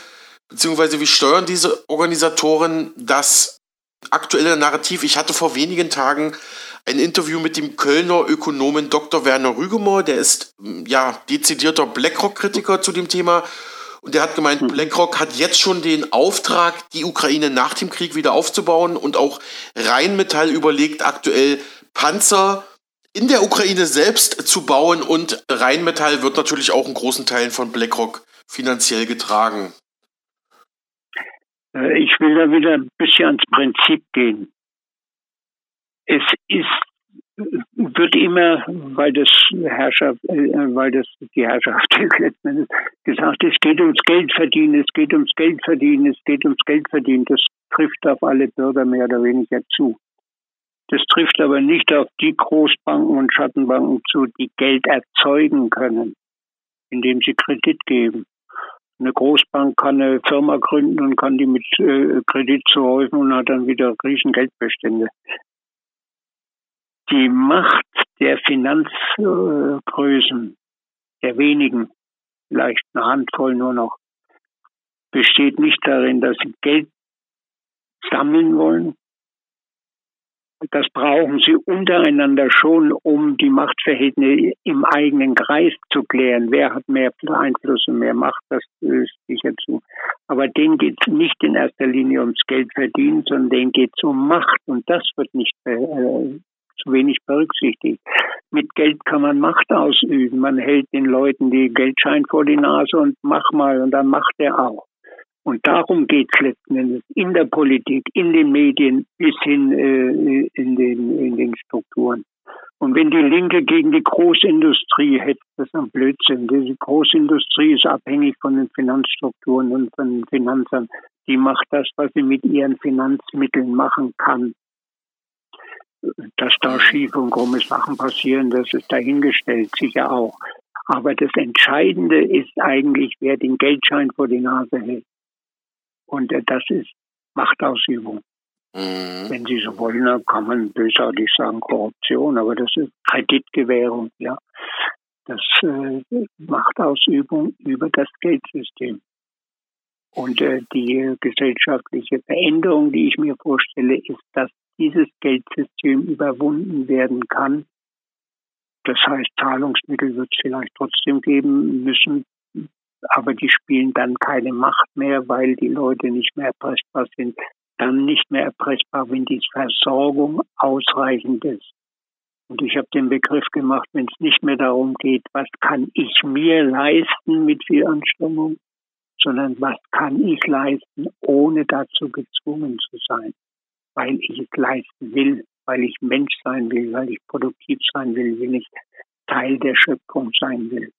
Beziehungsweise wie steuern diese Organisatoren das aktuelle Narrativ? Ich hatte vor wenigen Tagen ein Interview mit dem Kölner Ökonomen Dr. Werner Rügemoor, der ist ja dezidierter BlackRock-Kritiker zu dem Thema. Und der hat gemeint, mhm. BlackRock hat jetzt schon den Auftrag, die Ukraine nach dem Krieg wieder aufzubauen. Und auch Rheinmetall überlegt aktuell Panzer in der Ukraine selbst zu bauen. Und Rheinmetall wird natürlich auch in großen Teilen von BlackRock finanziell getragen. Äh, ich will da wieder ein bisschen ans Prinzip gehen es ist wird immer, weil das Herrschaft, äh, weil das die Herrschaft gesagt, es geht ums Geld verdienen, es geht ums Geld verdienen, es geht ums Geld verdienen. Das trifft auf alle Bürger mehr oder weniger zu. Das trifft aber nicht auf die Großbanken und Schattenbanken zu, die Geld erzeugen können, indem sie Kredit geben. Eine Großbank kann eine Firma gründen und kann die mit äh, Kredit zuhäufen und hat dann wieder riesen Geldbestände die Macht der Finanzgrößen, der wenigen, vielleicht eine Handvoll nur noch, besteht nicht darin, dass sie Geld sammeln wollen. Das brauchen sie untereinander schon, um die Machtverhältnisse im eigenen Kreis zu klären. Wer hat mehr Einfluss und mehr Macht, das ist sicher zu. Aber denen geht es nicht in erster Linie ums Geld verdienen, sondern denen geht es um Macht. Und das wird nicht äh, zu wenig berücksichtigt. Mit Geld kann man Macht ausüben. Man hält den Leuten die Geldschein vor die Nase und mach mal und dann macht er auch. Und darum geht es letzten Endes in der Politik, in den Medien bis hin äh, in, den, in den Strukturen. Und wenn die Linke gegen die Großindustrie hätte, das ist ein Blödsinn. Die Großindustrie ist abhängig von den Finanzstrukturen und von den Finanzern. Die macht das, was sie mit ihren Finanzmitteln machen kann dass da schief und krumme Sachen passieren, das ist dahingestellt, sicher auch. Aber das Entscheidende ist eigentlich, wer den Geldschein vor die Nase hält. Und äh, das ist Machtausübung. Mhm. Wenn Sie so wollen, dann kann man bösartig sagen Korruption, aber das ist Kreditgewährung, ja. Das äh, Machtausübung über das Geldsystem. Und äh, die gesellschaftliche Veränderung, die ich mir vorstelle, ist, dass dieses Geldsystem überwunden werden kann. Das heißt, Zahlungsmittel wird es vielleicht trotzdem geben müssen, aber die spielen dann keine Macht mehr, weil die Leute nicht mehr erpressbar sind. Dann nicht mehr erpressbar, wenn die Versorgung ausreichend ist. Und ich habe den Begriff gemacht, wenn es nicht mehr darum geht, was kann ich mir leisten mit viel Anstrengung, sondern was kann ich leisten, ohne dazu gezwungen zu sein weil ich es leisten will, weil ich Mensch sein will, weil ich produktiv sein will, will ich Teil der Schöpfung sein will.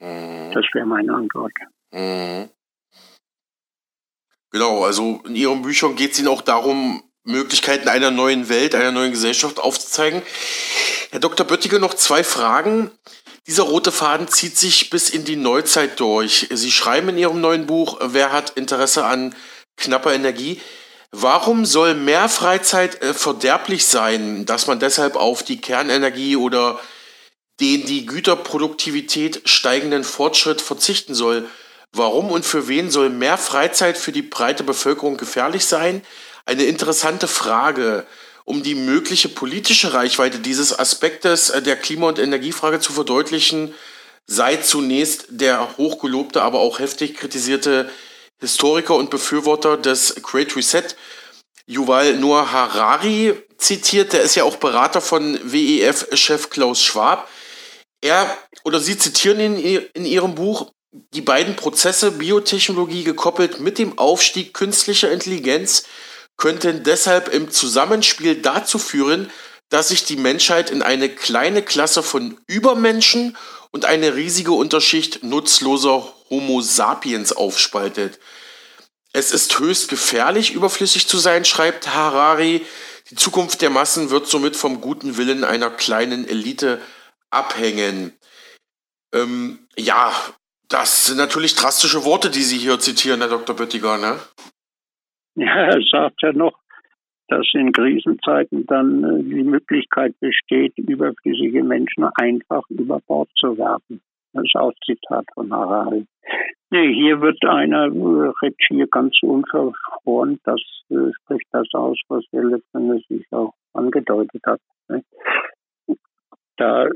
Mhm. Das wäre meine Antwort. Mhm. Genau, also in Ihren Büchern geht es Ihnen auch darum, Möglichkeiten einer neuen Welt, einer neuen Gesellschaft aufzuzeigen. Herr Dr. Böttiger, noch zwei Fragen. Dieser rote Faden zieht sich bis in die Neuzeit durch. Sie schreiben in Ihrem neuen Buch, wer hat Interesse an knapper Energie? Warum soll mehr Freizeit äh, verderblich sein, dass man deshalb auf die Kernenergie oder den die Güterproduktivität steigenden Fortschritt verzichten soll? Warum und für wen soll mehr Freizeit für die breite Bevölkerung gefährlich sein? Eine interessante Frage. Um die mögliche politische Reichweite dieses Aspektes äh, der Klima- und Energiefrage zu verdeutlichen, sei zunächst der hochgelobte, aber auch heftig kritisierte Historiker und Befürworter des Great Reset, Yuval Noah Harari, zitiert. Der ist ja auch Berater von WEF-Chef Klaus Schwab. Er oder sie zitieren in, in ihrem Buch, die beiden Prozesse Biotechnologie gekoppelt mit dem Aufstieg künstlicher Intelligenz könnten deshalb im Zusammenspiel dazu führen, dass sich die Menschheit in eine kleine Klasse von Übermenschen und eine riesige Unterschicht nutzloser Homo sapiens aufspaltet. Es ist höchst gefährlich, überflüssig zu sein, schreibt Harari. Die Zukunft der Massen wird somit vom guten Willen einer kleinen Elite abhängen. Ähm, ja, das sind natürlich drastische Worte, die Sie hier zitieren, Herr Dr. Böttiger, ne? Ja, er sagt ja noch, dass in Krisenzeiten dann äh, die Möglichkeit besteht, überflüssige Menschen einfach über Bord zu werfen. Das ist auch Zitat von Harari. Nee, hier wird einer, äh, redet hier ganz unverfroren, das äh, spricht das aus, was er letztendlich auch angedeutet hat. Ne? Da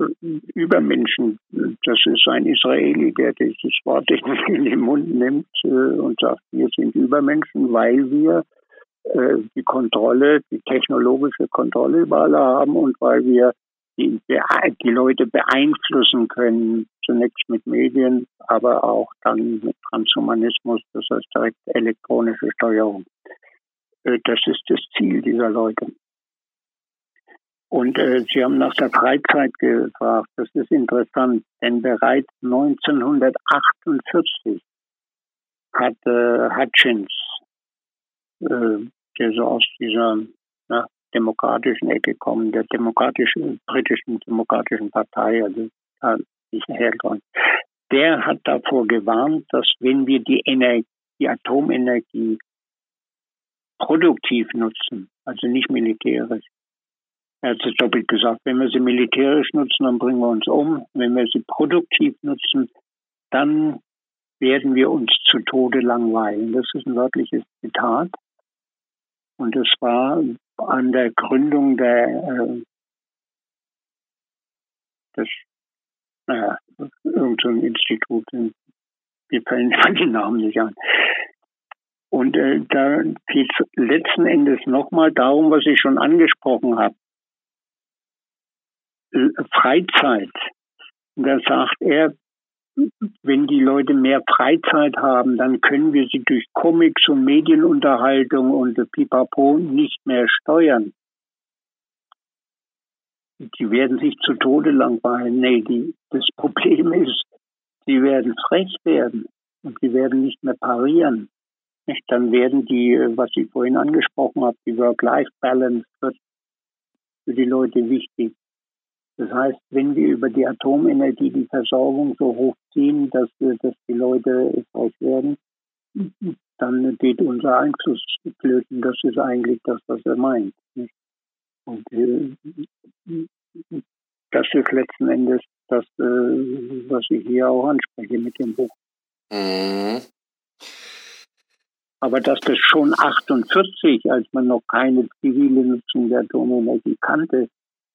Übermenschen, das ist ein Israeli, der dieses Wort in den Mund nimmt äh, und sagt, wir sind Übermenschen, weil wir äh, die Kontrolle, die technologische Kontrolle über alle haben und weil wir die, die Leute beeinflussen können, zunächst mit Medien, aber auch dann mit Transhumanismus, das heißt direkt elektronische Steuerung. Äh, das ist das Ziel dieser Leute. Und äh, Sie haben nach der Freizeit gefragt. Das ist interessant, denn bereits 1948 hat äh, Hutchins, äh, der so aus dieser na, demokratischen Ecke kommt, der demokratischen, britischen demokratischen Partei, also da ist herkommt, der hat davor gewarnt, dass wenn wir die Energie, die Atomenergie produktiv nutzen, also nicht militärisch, er hat es doppelt gesagt, wenn wir sie militärisch nutzen, dann bringen wir uns um. Wenn wir sie produktiv nutzen, dann werden wir uns zu Tode langweilen. Das ist ein wörtliches Zitat. Und es war an der Gründung der, äh, des, naja, irgendein Institut, wir fallen die Namen nicht an. Und äh, da geht es letzten Endes nochmal darum, was ich schon angesprochen habe. Freizeit. Da sagt er, wenn die Leute mehr Freizeit haben, dann können wir sie durch Comics und Medienunterhaltung und Pipapo nicht mehr steuern. Die werden sich zu Tode langweilen. Nee, die, das Problem ist, sie werden frech werden und sie werden nicht mehr parieren. Dann werden die, was ich vorhin angesprochen habe, die Work-Life-Balance wird für die Leute wichtig. Das heißt, wenn wir über die Atomenergie die Versorgung so hochziehen, dass, dass die Leute reich werden, dann geht unser Einfluss flöten. Das ist eigentlich das, was er meint. Nicht? Und äh, das ist letzten Endes das, äh, was ich hier auch anspreche mit dem Buch. Mhm. Aber dass das schon 48, als man noch keine zivile Nutzung der Atomenergie kannte,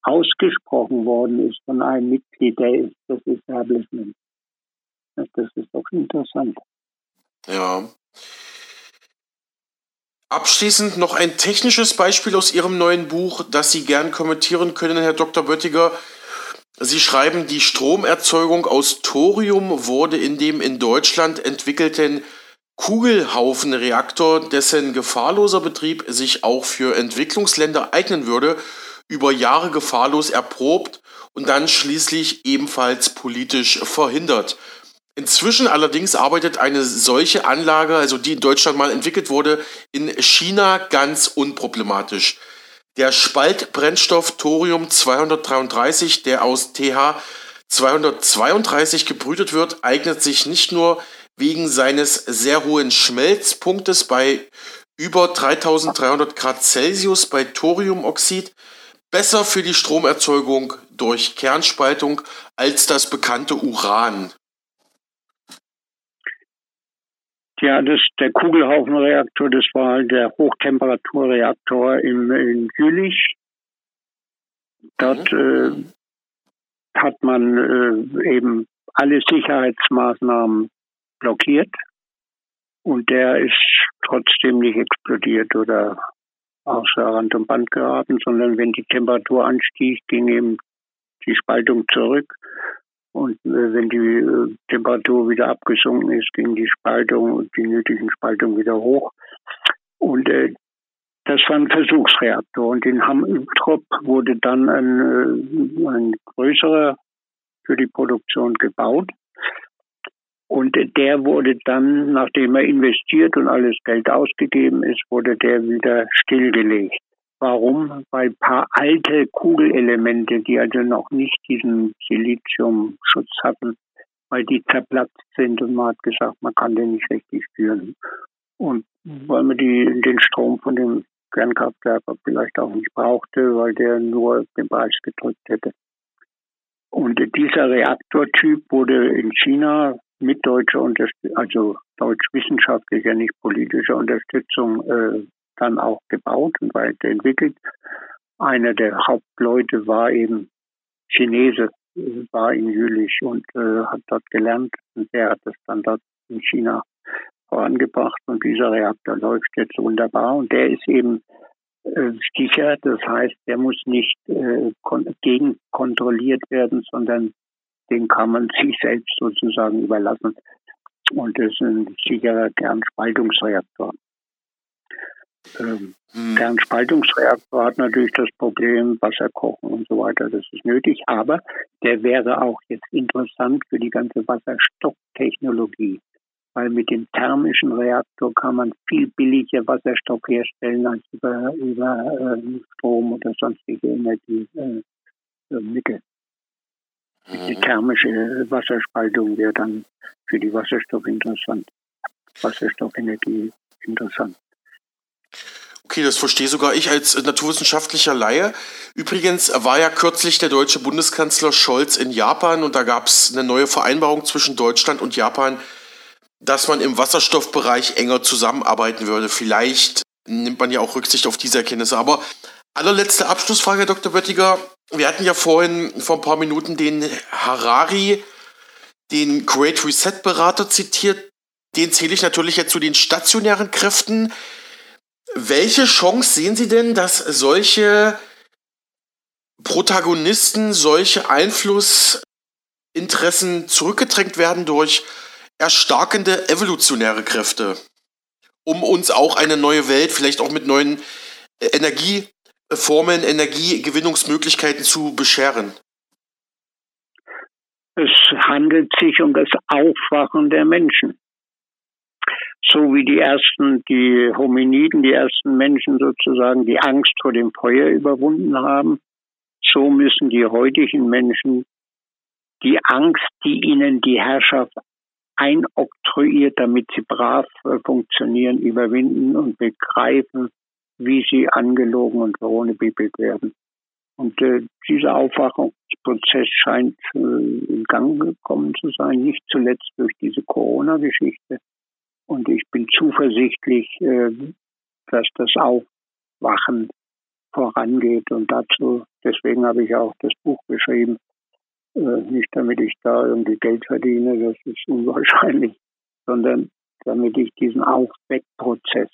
ausgesprochen worden ist von einem Mitglied des, des Establishment. Das ist doch interessant. Ja. Abschließend noch ein technisches Beispiel aus Ihrem neuen Buch, das Sie gern kommentieren können, Herr Dr. Böttiger. Sie schreiben, die Stromerzeugung aus Thorium wurde in dem in Deutschland entwickelten Kugelhaufenreaktor, dessen gefahrloser Betrieb sich auch für Entwicklungsländer eignen würde, über Jahre gefahrlos erprobt und dann schließlich ebenfalls politisch verhindert. Inzwischen allerdings arbeitet eine solche Anlage, also die in Deutschland mal entwickelt wurde, in China ganz unproblematisch. Der Spaltbrennstoff Thorium 233, der aus TH 232 gebrütet wird, eignet sich nicht nur wegen seines sehr hohen Schmelzpunktes bei über 3300 Grad Celsius bei Thoriumoxid, besser für die Stromerzeugung durch Kernspaltung als das bekannte Uran. Ja, das, der Kugelhaufenreaktor, das war halt der Hochtemperaturreaktor im, in Jülich. Dort mhm. äh, hat man äh, eben alle Sicherheitsmaßnahmen blockiert und der ist trotzdem nicht explodiert oder außer Rand und Band geraten, sondern wenn die Temperatur anstieg, ging eben die Spaltung zurück. Und äh, wenn die äh, Temperatur wieder abgesunken ist, ging die Spaltung und die nötigen Spaltungen wieder hoch. Und äh, das war ein Versuchsreaktor. Und in Hamm-Übtrop wurde dann ein, äh, ein größerer für die Produktion gebaut. Und der wurde dann, nachdem er investiert und alles Geld ausgegeben ist, wurde der wieder stillgelegt. Warum? Weil ein paar alte Kugelelemente, die also noch nicht diesen Siliziumschutz hatten, weil die zerplatzt sind und man hat gesagt, man kann den nicht richtig führen. Und weil man die, den Strom von dem Kernkraftwerk vielleicht auch nicht brauchte, weil der nur den Preis gedrückt hätte. Und dieser Reaktortyp wurde in China mit deutscher Unterstützung, also deutsch-wissenschaftlicher, nicht politischer Unterstützung, äh, dann auch gebaut und weiterentwickelt. Einer der Hauptleute war eben Chinese, war in Jülich und äh, hat dort gelernt und der hat es dann dort in China vorangebracht und dieser Reaktor läuft jetzt wunderbar und der ist eben äh, sicher, das heißt, der muss nicht äh, gegenkontrolliert werden, sondern den kann man sich selbst sozusagen überlassen. Und das ist ein sicherer Kernspaltungsreaktor. Ähm, hm. Kernspaltungsreaktor hat natürlich das Problem Wasser kochen und so weiter. Das ist nötig, aber der wäre auch jetzt interessant für die ganze Wasserstofftechnologie, weil mit dem thermischen Reaktor kann man viel billiger Wasserstoff herstellen als über, über äh, Strom oder sonstige Energiemittel. Äh, die thermische Wasserspaltung wäre dann für die Wasserstoff interessant. Wasserstoffenergie interessant. Okay, das verstehe sogar ich als naturwissenschaftlicher Laie. Übrigens war ja kürzlich der deutsche Bundeskanzler Scholz in Japan und da gab es eine neue Vereinbarung zwischen Deutschland und Japan, dass man im Wasserstoffbereich enger zusammenarbeiten würde. Vielleicht nimmt man ja auch Rücksicht auf diese Erkenntnisse. Aber allerletzte Abschlussfrage, Herr Dr. Böttiger. Wir hatten ja vorhin vor ein paar Minuten den Harari, den Great Reset Berater zitiert. Den zähle ich natürlich jetzt zu den stationären Kräften. Welche Chance sehen Sie denn, dass solche Protagonisten, solche Einflussinteressen zurückgedrängt werden durch erstarkende evolutionäre Kräfte, um uns auch eine neue Welt, vielleicht auch mit neuen Energie Formen, Energiegewinnungsmöglichkeiten zu bescheren? Es handelt sich um das Aufwachen der Menschen. So wie die ersten, die Hominiden, die ersten Menschen sozusagen die Angst vor dem Feuer überwunden haben, so müssen die heutigen Menschen die Angst, die ihnen die Herrschaft einoktroyiert, damit sie brav äh, funktionieren, überwinden und begreifen, wie sie angelogen und verhohnepiepelt werden. Und äh, dieser Aufwachungsprozess scheint äh, in Gang gekommen zu sein, nicht zuletzt durch diese Corona-Geschichte. Und ich bin zuversichtlich, äh, dass das Aufwachen vorangeht. Und dazu, deswegen habe ich auch das Buch geschrieben. Äh, nicht damit ich da irgendwie Geld verdiene, das ist unwahrscheinlich, sondern damit ich diesen Aufweckprozess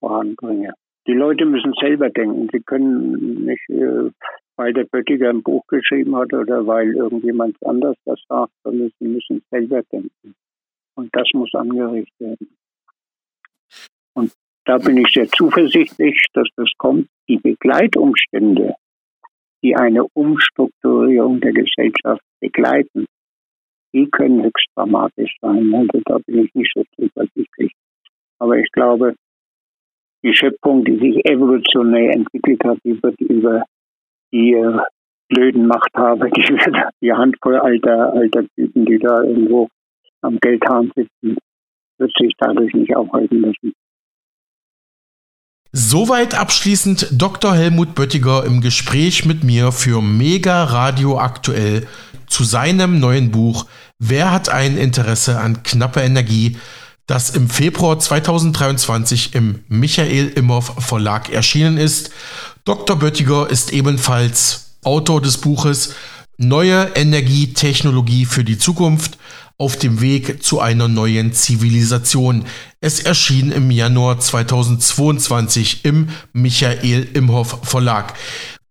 voranbringe. Die Leute müssen selber denken. Sie können nicht, äh, weil der Böttiger ein Buch geschrieben hat oder weil irgendjemand anders das sagt, sondern sie müssen selber denken. Und das muss angeregt werden. Und da bin ich sehr zuversichtlich, dass das kommt. Die Begleitumstände, die eine Umstrukturierung der Gesellschaft begleiten, die können höchst dramatisch sein. Also da bin ich nicht so zuversichtlich. Aber ich glaube, die Schöpfung, die sich evolutionär entwickelt hat, die wird über die äh, blöden Machthaber, die, die Handvoll alter, alter Typen, die da irgendwo am Geldhahn sitzen, wird sich dadurch nicht aufhalten müssen. Soweit abschließend Dr. Helmut Böttiger im Gespräch mit mir für Mega Radio aktuell zu seinem neuen Buch Wer hat ein Interesse an knapper Energie? Das im Februar 2023 im Michael Imhoff Verlag erschienen ist. Dr. Böttiger ist ebenfalls Autor des Buches Neue Energietechnologie für die Zukunft auf dem Weg zu einer neuen Zivilisation. Es erschien im Januar 2022 im Michael Imhoff Verlag.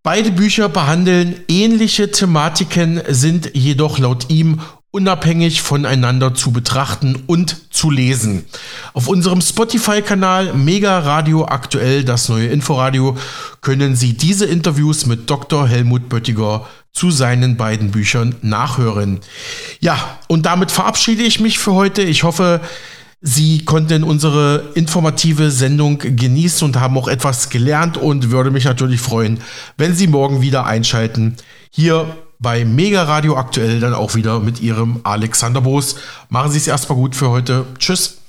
Beide Bücher behandeln ähnliche Thematiken, sind jedoch laut ihm unabhängig voneinander zu betrachten und zu lesen. Auf unserem Spotify-Kanal Mega Radio Aktuell, das neue Inforadio, können Sie diese Interviews mit Dr. Helmut Böttiger zu seinen beiden Büchern nachhören. Ja, und damit verabschiede ich mich für heute. Ich hoffe, Sie konnten unsere informative Sendung genießen und haben auch etwas gelernt und würde mich natürlich freuen, wenn Sie morgen wieder einschalten. Hier bei Mega Radio aktuell dann auch wieder mit Ihrem Alexander Boos. Machen Sie es erstmal gut für heute. Tschüss.